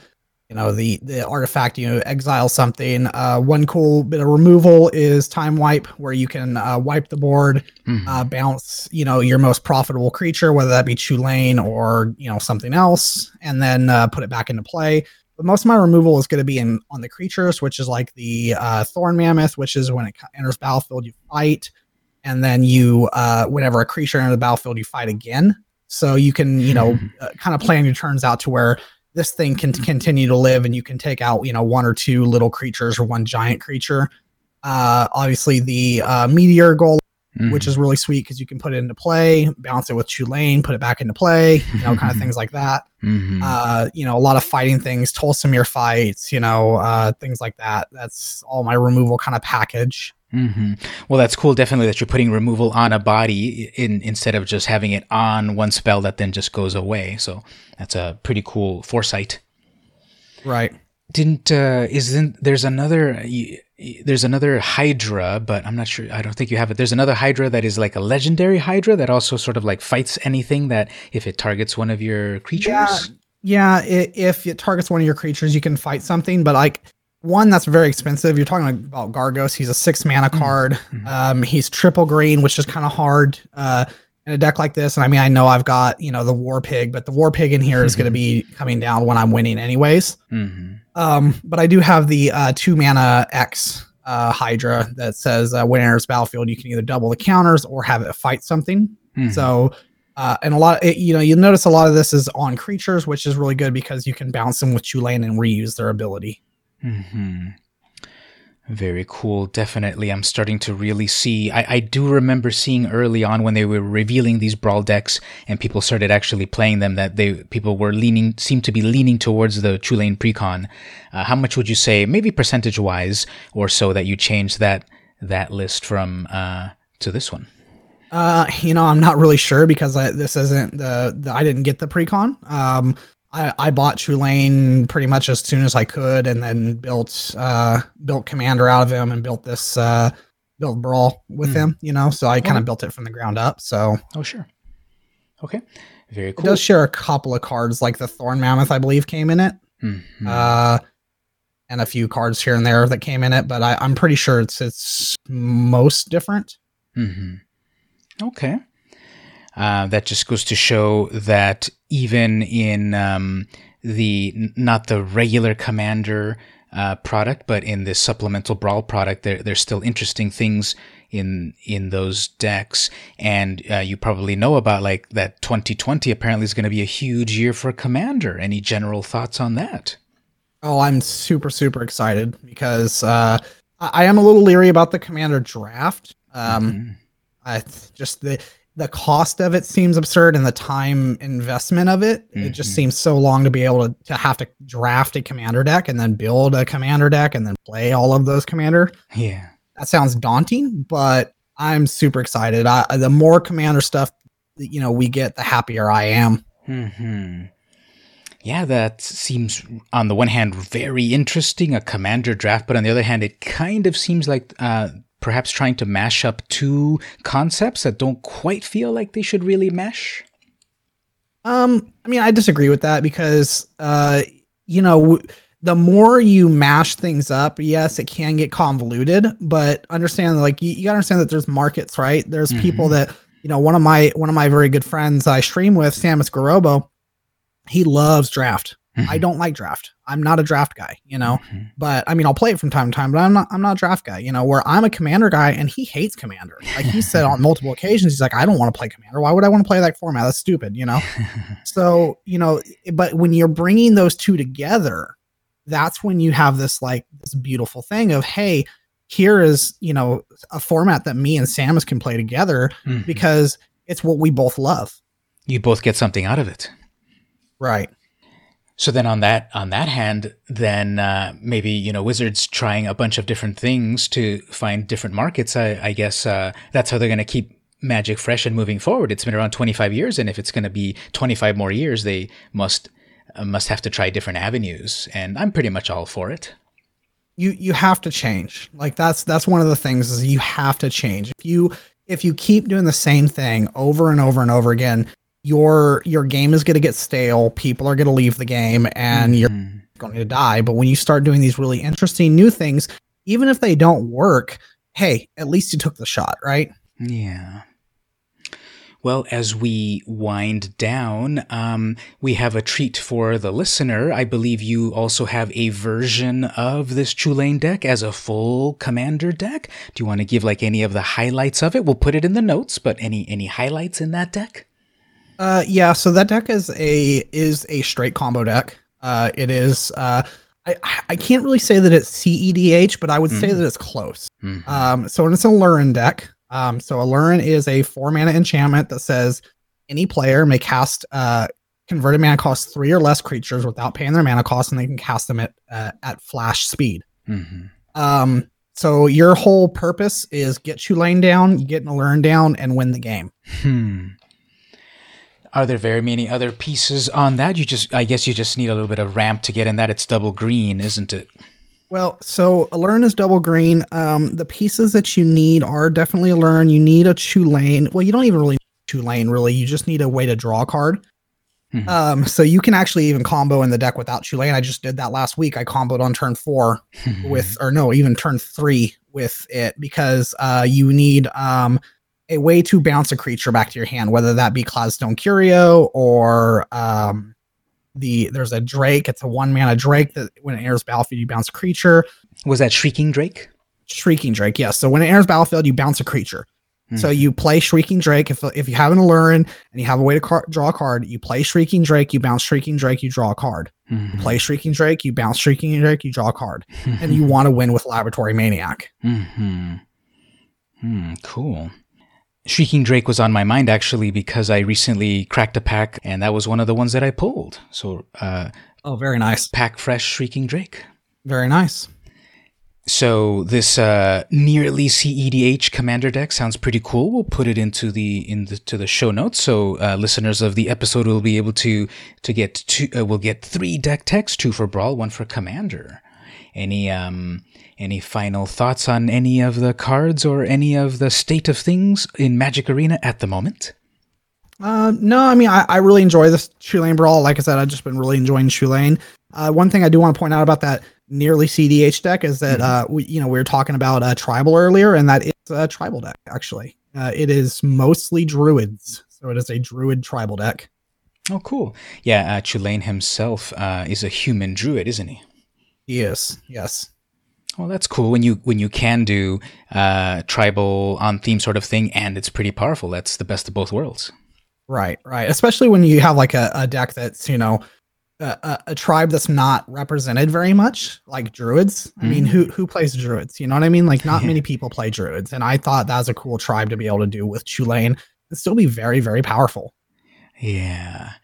you know the the artifact you know exile something uh, one cool bit of removal is time wipe where you can uh, wipe the board mm-hmm. uh, bounce you know your most profitable creature whether that be Chulane or you know something else and then uh, put it back into play but most of my removal is going to be in on the creatures which is like the uh, thorn mammoth which is when it enters battlefield you fight and then you uh, whenever a creature enters the battlefield you fight again so you can you know mm-hmm. kind of plan your turns out to where this thing can continue to live and you can take out you know one or two little creatures or one giant creature. Uh obviously the uh Meteor Golem mm-hmm. which is really sweet because you can put it into play bounce it with Chulane put it back into play you know kind of <laughs> things like that. Mm-hmm. uh you know a lot of fighting things Tolsimir fights you know uh things like that. That's all my removal kind of package Mm-hmm. Well, that's cool. Definitely that you're putting removal on a body in instead of just having it on one spell that then just goes away. So that's a pretty cool foresight. Right. Didn't uh, isn't there's another there's another Hydra, but I'm not sure. I don't think you have it. There's another Hydra that is like a legendary Hydra that also sort of like fights anything that if it targets one of your creatures. Yeah, yeah. It, if it targets one of your creatures, you can fight something. But like one that's very expensive. You're talking about Gargos. He's a six mana mm-hmm. card. Mm-hmm. Um, he's triple green, which is kind of hard uh, in a deck like this. And I mean, I know I've got you know the War Pig, but the War Pig in here is going to be <laughs> coming down when I'm winning, anyways. Mm-hmm. Um, but I do have the uh, two mana X uh, Hydra that says uh, when it enters battlefield, you can either double the counters or have it fight something. Mm-hmm. So. Uh, and a lot, of, you know, you'll notice a lot of this is on creatures, which is really good because you can bounce them with Chulane and reuse their ability. Hmm. Very cool. Definitely, I'm starting to really see. I, I do remember seeing early on when they were revealing these brawl decks and people started actually playing them that they people were leaning, seemed to be leaning towards the Chulane Precon. Uh, how much would you say, maybe percentage wise or so, that you changed that that list from uh, to this one? Uh, you know, I'm not really sure because I, this isn't the, the I didn't get the precon. Um, I, I bought Chulane pretty much as soon as I could, and then built uh, built Commander out of him, and built this uh, built Brawl with mm. him. You know, so I kind of built it from the ground up. So oh sure, okay, very cool. It does share a couple of cards, like the Thorn Mammoth, I believe, came in it, mm-hmm. uh, and a few cards here and there that came in it. But I, I'm pretty sure it's it's most different. Mm-hmm. Okay. Uh, that just goes to show that even in um, the not the regular commander uh, product, but in this supplemental brawl product, there there's still interesting things in in those decks. And uh, you probably know about like that 2020 apparently is going to be a huge year for commander. Any general thoughts on that? Oh, I'm super super excited because uh, I am a little leery about the commander draft. Um, mm-hmm. I just the the cost of it seems absurd and the time investment of it mm-hmm. it just mm-hmm. seems so long to be able to, to have to draft a commander deck and then build a commander deck and then play all of those commander yeah that sounds daunting but i'm super excited I, the more commander stuff you know we get the happier i am mm-hmm. yeah that seems on the one hand very interesting a commander draft but on the other hand it kind of seems like uh, perhaps trying to mash up two concepts that don't quite feel like they should really mesh? Um, I mean, I disagree with that because, uh, you know, the more you mash things up, yes, it can get convoluted, but understand, like, you, you gotta understand that there's markets, right? There's mm-hmm. people that, you know, one of my one of my very good friends I stream with, Samus Garobo, he loves draft. Mm-hmm. I don't like draft. I'm not a draft guy, you know. Mm-hmm. But I mean, I'll play it from time to time, but I'm not I'm not a draft guy, you know, where I'm a commander guy and he hates commander. Like he said on <laughs> multiple occasions, he's like, I don't want to play commander. Why would I want to play that format? That's stupid, you know. <laughs> so, you know, but when you're bringing those two together, that's when you have this like this beautiful thing of, hey, here is, you know, a format that me and Samus can play together mm-hmm. because it's what we both love. You both get something out of it. Right. So then on that on that hand, then uh, maybe you know Wizards trying a bunch of different things to find different markets. I, I guess uh, that's how they're going to keep Magic fresh and moving forward. It's been around 25 years, and if it's going to be 25 more years, they must uh, must have to try different avenues. And I'm pretty much all for it. You you have to change. Like that's that's one of the things is you have to change. If you if you keep doing the same thing over and over and over again, your your game is going to get stale people are going to leave the game and mm-hmm. you're going to die but when you start doing these really interesting new things even if they don't work hey at least you took the shot right yeah well, as we wind down, um, we have a treat for the listener. I believe you also have a version of this Chulane deck as a full commander deck. Do you want to give like any of the highlights of it? We'll put it in the notes, but any any highlights in that deck? Uh, yeah. So that deck is a is a straight combo deck. Uh, it is. Uh, I I can't really say that it's CEDH, but I would mm-hmm. say that it's close. Mm-hmm. Um, so it's a Aluren deck. Um, so Aluren is a four mana enchantment that says any player may cast uh converted mana cost three or less creatures without paying their mana cost, and they can cast them at uh, at flash speed. Mm-hmm. Um, So your whole purpose is get Chulane down, get Nalern down, and win the game. Hmm. Are there very many other pieces on that? You just, I guess, you just need a little bit of ramp to get in that. It's double green, isn't it? Well, so learn is double green. Um, the pieces that you need are definitely learn. You need a Chulane. Well, you don't even really need lane, really. You just need a way to draw a card. Mm-hmm. Um, so you can actually even combo in the deck without Chulane. I just did that last week. I comboed on turn four <laughs> with, or no, even turn three with it because uh, you need um, a way to bounce a creature back to your hand, whether that be Cloudstone Curio or um, the there's a Drake. It's a one mana Drake that when it enters battlefield, you bounce a creature. Was that Shrieking Drake? Shrieking Drake, yes. So when it enters battlefield, you bounce a creature. Hmm. So you play Shrieking Drake. If, if you have an Aluren and you have a way to car- draw a card, you play Shrieking Drake, you bounce Shrieking Drake, you draw a card. Mm-hmm. You play Shrieking Drake, you bounce Shrieking Drake, you draw a card. <laughs> and you want to win with Laboratory Maniac. Mm-hmm. Hmm, cool. Shrieking Drake was on my mind actually because I recently cracked a pack and that was one of the ones that I pulled. So, uh, oh, very nice. Pack fresh Shrieking Drake. Very nice. So this uh, nearly CEDH commander deck sounds pretty cool. We'll put it into the into the show notes, so uh, listeners of the episode will be able to to get two. Uh, we'll get three deck techs: two for brawl, one for commander. Any um any final thoughts on any of the cards or any of the state of things in Magic Arena at the moment? Uh, no, I mean, I, I really enjoy this Chulane Brawl. Like I said, I've just been really enjoying Chulane. Uh, one thing I do want to point out about that nearly CDH deck is that, mm-hmm. uh, we, you know, we were talking about uh, Tribal earlier, and that is a Tribal deck, actually. Uh, it is mostly Druids. So it is a Druid Tribal deck. Oh, cool. Yeah, uh, Chulane himself uh, is a human Druid, isn't he? He is, yes. Well, that's cool when you when you can do uh, tribal on theme sort of thing, and it's pretty powerful. That's the best of both worlds. Right, right. Especially when you have like a, a deck that's you know a, a, tribe that's not represented very much, like druids. I mm. mean, who who plays druids? You know what I mean? Like, not many people play druids, and I thought that was a cool tribe to be able to do with Chulane and still be very, very powerful. Yeah,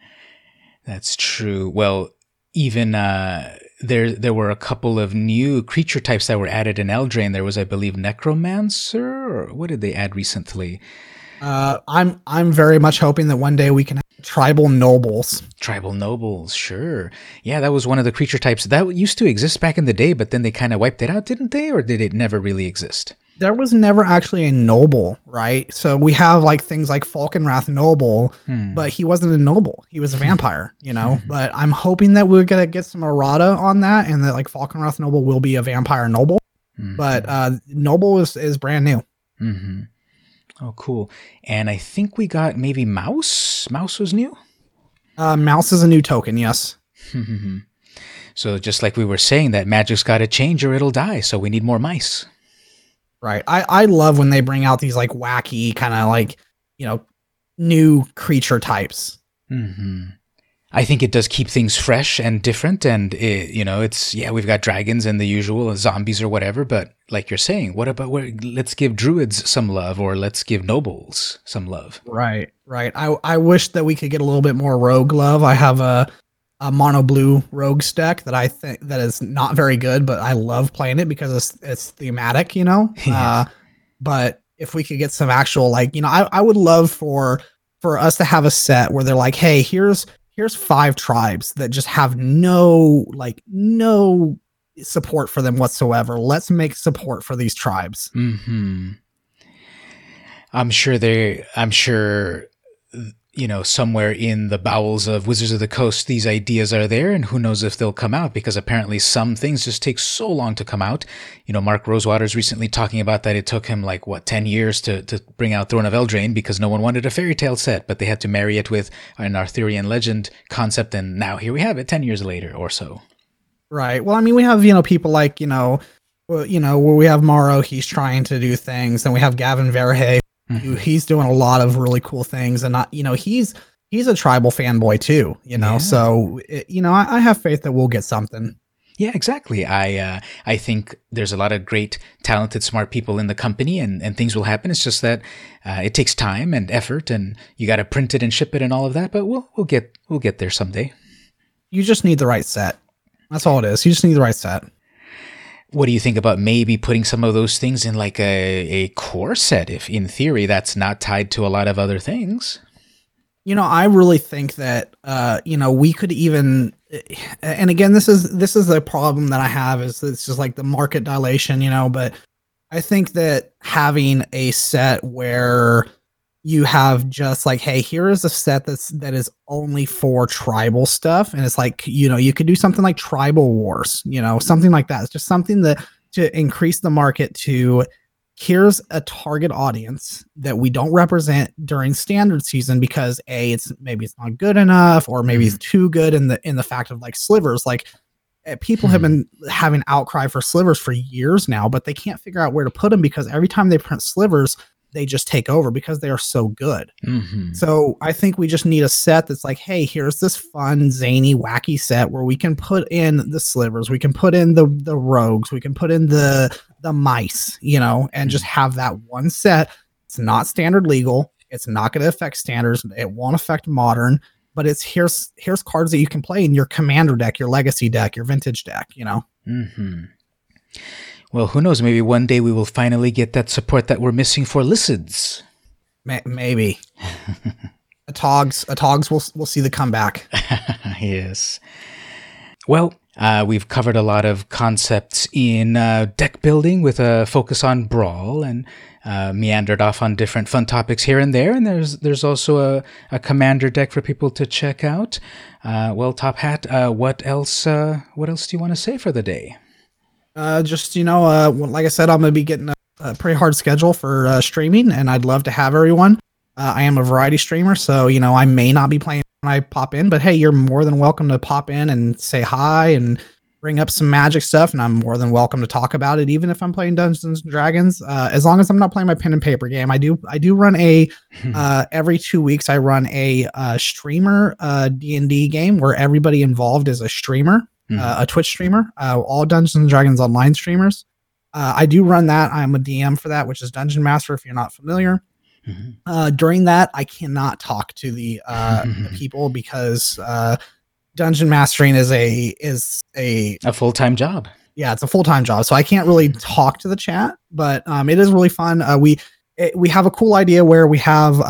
that's true. Well, even uh, there there were a couple of new creature types that were added in Eldraine. There was, I believe, Necromancer, or what did they add recently? Uh, I'm I'm very much hoping that one day we can have tribal nobles. Tribal nobles, sure. Yeah, that was one of the creature types that used to exist back in the day, but then they kind of wiped it out, didn't they? Or did it never really exist? There was never actually a noble, right? So we have like things like Falkenrath Noble, hmm. but he wasn't a noble. He was a vampire, you know. Hmm. but I'm hoping that we're gonna get some errata on that, and that like Falkenrath Noble will be a vampire noble. Mm-hmm. But uh Noble is is brand new. Mm-hmm. Oh, cool. And I think we got maybe Mouse. Mouse was new. Uh, Mouse is a new token. Yes. <laughs> so just like we were saying, that magic's got to change or it'll die. So we need more mice. Right. I, I love when they bring out these like wacky kind of like, you know, new creature types. Mm-hmm. I think it does keep things fresh and different. And, it, you know, it's, yeah, we've got dragons and the usual zombies or whatever. But like you're saying, what about where, let's give druids some love or let's give nobles some love. Right. Right. I, I wish that we could get a little bit more rogue love. I have a, a mono blue rogue deck that I think that is not very good, but I love playing it because it's it's thematic, you know. <laughs> Uh, but if we could get some actual like, you know, I, I would love for for us to have a set where they're like, hey, here's here's five tribes that just have no like no support for them whatsoever. Let's make support for these tribes. Hmm. I'm sure they. I'm sure you know, somewhere in the bowels of Wizards of the Coast, these ideas are there, and who knows if they'll come out because apparently some things just take so long to come out. You know, Mark Rosewater's recently talking about that it took him like, what, 10 years to, to bring out Throne of Eldraine because no one wanted a fairy tale set, but they had to marry it with an Arthurian legend concept, and now here we have it 10 years later or so. Right. Well, I mean, we have, you know, people like, you know, you know, where we have Maro, he's trying to do things, and we have Gavin Verhey, Mm-hmm. He's doing a lot of really cool things, and not you know he's he's a tribal fanboy too. You know, yeah. so it, you know I, I, have faith that we'll get something. Yeah, exactly. I uh, I think there's a lot of great, talented, smart people in the company, and, and things will happen. It's just that uh, it takes time and effort, and you got to print it and ship it and all of that. But we'll we'll get we'll get there someday. You just need the right set. That's all it is. You just need the right set what do you think about maybe putting some of those things in like a, a core set if in theory that's not tied to a lot of other things? You know i really think that uh you know we could even and again this is this is the problem that i have is it's just like the market dilation you know but i think that having a set where you have just like hey here is a set that's that is only for tribal stuff. And it's like you know you could do something like tribal wars you know something like that. It's just something that to increase the market to here's a target audience that we don't represent during standard season because a it's maybe it's not good enough or maybe it's too good in the in the fact of like slivers. Like eh, people have been having outcry for slivers for years now but they can't figure out where to put them because every time they print slivers they just take over because they are so good. mm-hmm. So I think we just need a set that's like, hey, here's this fun, zany, wacky set where we can put in the slivers, we can put in the the rogues, we can put in the the mice, you know, and just have that one set. It's not standard legal. It's not going to affect standards. It won't affect modern. But it's here's here's cards that you can play in your commander deck, your legacy deck, your vintage deck. You know. Mm-hmm. Well, who knows? Maybe one day we will finally get that support that we're missing for Licids. maybe. <laughs> Atogs, a Togs will will see the comeback. <laughs> yes. Well, uh, we've covered a lot of concepts in uh, deck building with a focus on brawl and uh, meandered off on different fun topics here and there. And there's there's also a, a commander deck for people to check out. Uh, well, Top Hat, uh, what else? Uh, what else do you want to say for the day? Uh, just you know, uh, like I said, I'm gonna be getting a, a pretty hard schedule for uh, streaming, and I'd love to have everyone. Uh, I am a variety streamer, so you know I may not be playing when I pop in, but hey, you're more than welcome to pop in and say hi and bring up some magic stuff, and I'm more than welcome to talk about it, even if I'm playing Dungeons and Dragons. Uh, as long as I'm not playing my pen and paper game, I do I do run a <laughs> uh, every two weeks I run a uh, streamer uh, D and D game where everybody involved is a streamer mm-hmm. uh, a Twitch streamer, uh, all Dungeons and Dragons online streamers. Uh, I do run that. I'm a DM for that, which is Dungeon Master. If you're not familiar, mm-hmm. Uh, during that I cannot talk to the, uh, the <laughs> people because uh, dungeon mastering is a is a a full time job. Yeah, it's a full time job, so I can't really mm-hmm. talk to the chat, but um, it is really fun. we it, we have a cool idea where we have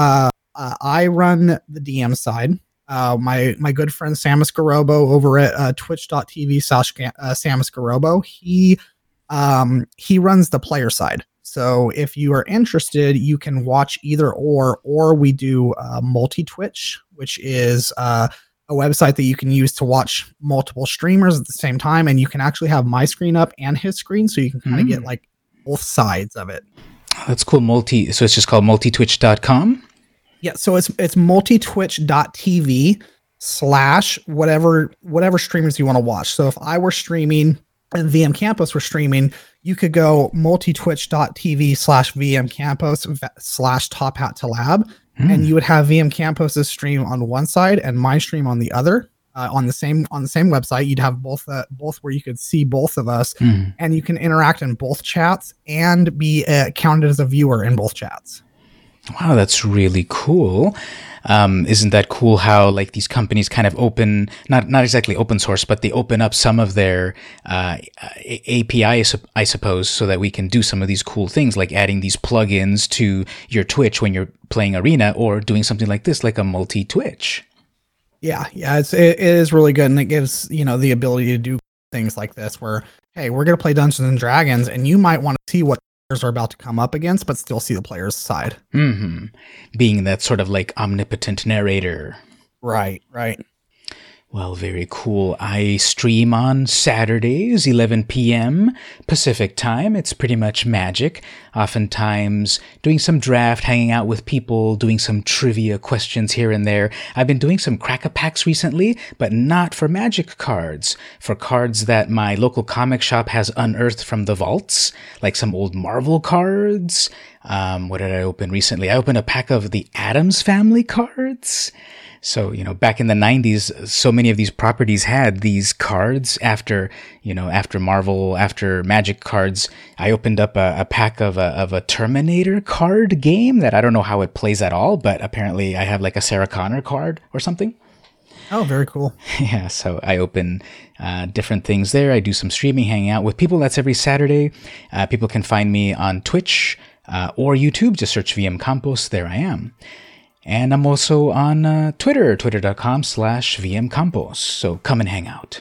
I run the DM side uh, my my good friend Samus Garobo over at uh, twitch.tv slash uh, Samus Garobo, he um, he runs the player side. So if you are interested, you can watch either or, or we do uh, multi Twitch, which is uh, a website that you can use to watch multiple streamers at the same time, and you can actually have my screen up and his screen, so you can kind of mm. get like both sides of it. That's cool. Multi. So it's just called multi multitwitch.com. Yeah, so it's it's multitwitch.tv slash whatever whatever streamers you want to watch. So if I were streaming and VM Campos were streaming, you could go multitwitch.tv slash VM Campos slash Top Hat to Lab, mm. and you would have VM Campos's stream on one side and my stream on the other. Uh, on the same on the same website, you'd have both uh, both where you could see both of us, mm. and you can interact in both chats and be uh, counted as a viewer in both chats. Wow, that's really cool. Um, isn't that cool how like these companies kind of open not not exactly open source but they open up some of their uh, API I suppose so that we can do some of these cool things like adding these plugins to your Twitch when you're playing Arena or doing something like this like a multi Twitch. Yeah, yeah, it's it is really good and it gives you know the ability to do things like this where hey we're gonna play Dungeons and Dragons and you might want to see what are about to come up against, but still see the player's side. Mm-hmm. Being that sort of like omnipotent narrator. Right, right. Well, very cool. I stream on Saturdays, 11 p.m. Pacific time. It's pretty much magic. Oftentimes, doing some draft, hanging out with people, doing some trivia questions here and there. I've been doing some crack packs recently, but not for magic cards. For cards that my local comic shop has unearthed from the vaults, like some old Marvel cards. Um, what did I open recently? I opened a pack of the Addams Family cards. So, you know, back in the 90s, so many of these properties had these cards after, you know, after Marvel, after Magic cards. I opened up a, a pack of a, of a Terminator card game that I don't know how it plays at all, but apparently I have like a Sarah Connor card or something. Oh, very cool. <laughs> Yeah, so I open uh, different things there. I do some streaming, hanging out with people. That's every Saturday. Uh, people can find me on Twitch uh, or YouTube. Just search VM Campos. There I am. And I'm also on uh, Twitter, twitter.com slash VM Campos. So come and hang out.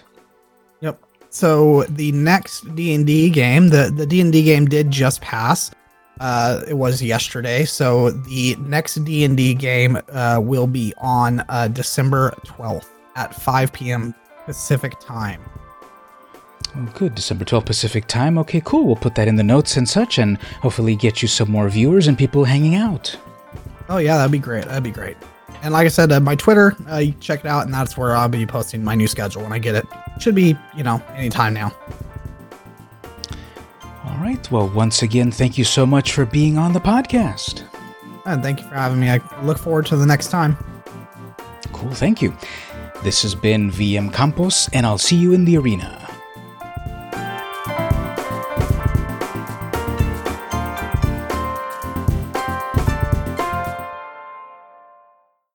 Yep. So the next D&D game, the, the D&D game did just pass. Uh, it was yesterday. So the next D&D game uh, will be on uh, December 12th at 5 p.m. Pacific time. Oh, good. December 12th Pacific time. Okay, cool. We'll put that in the notes and such and hopefully get you some more viewers and people hanging out. Oh yeah, that'd be great. That'd be great. And like I said, uh, my Twitter, uh, you check it out, and that's where I'll be posting my new schedule when I get it. Should be, you know, anytime now. All right. Well, once again, thank you so much for being on the podcast. And thank you for having me. I look forward to the next time. Cool. Thank you. This has been VM Campos, and I'll see you in the arena.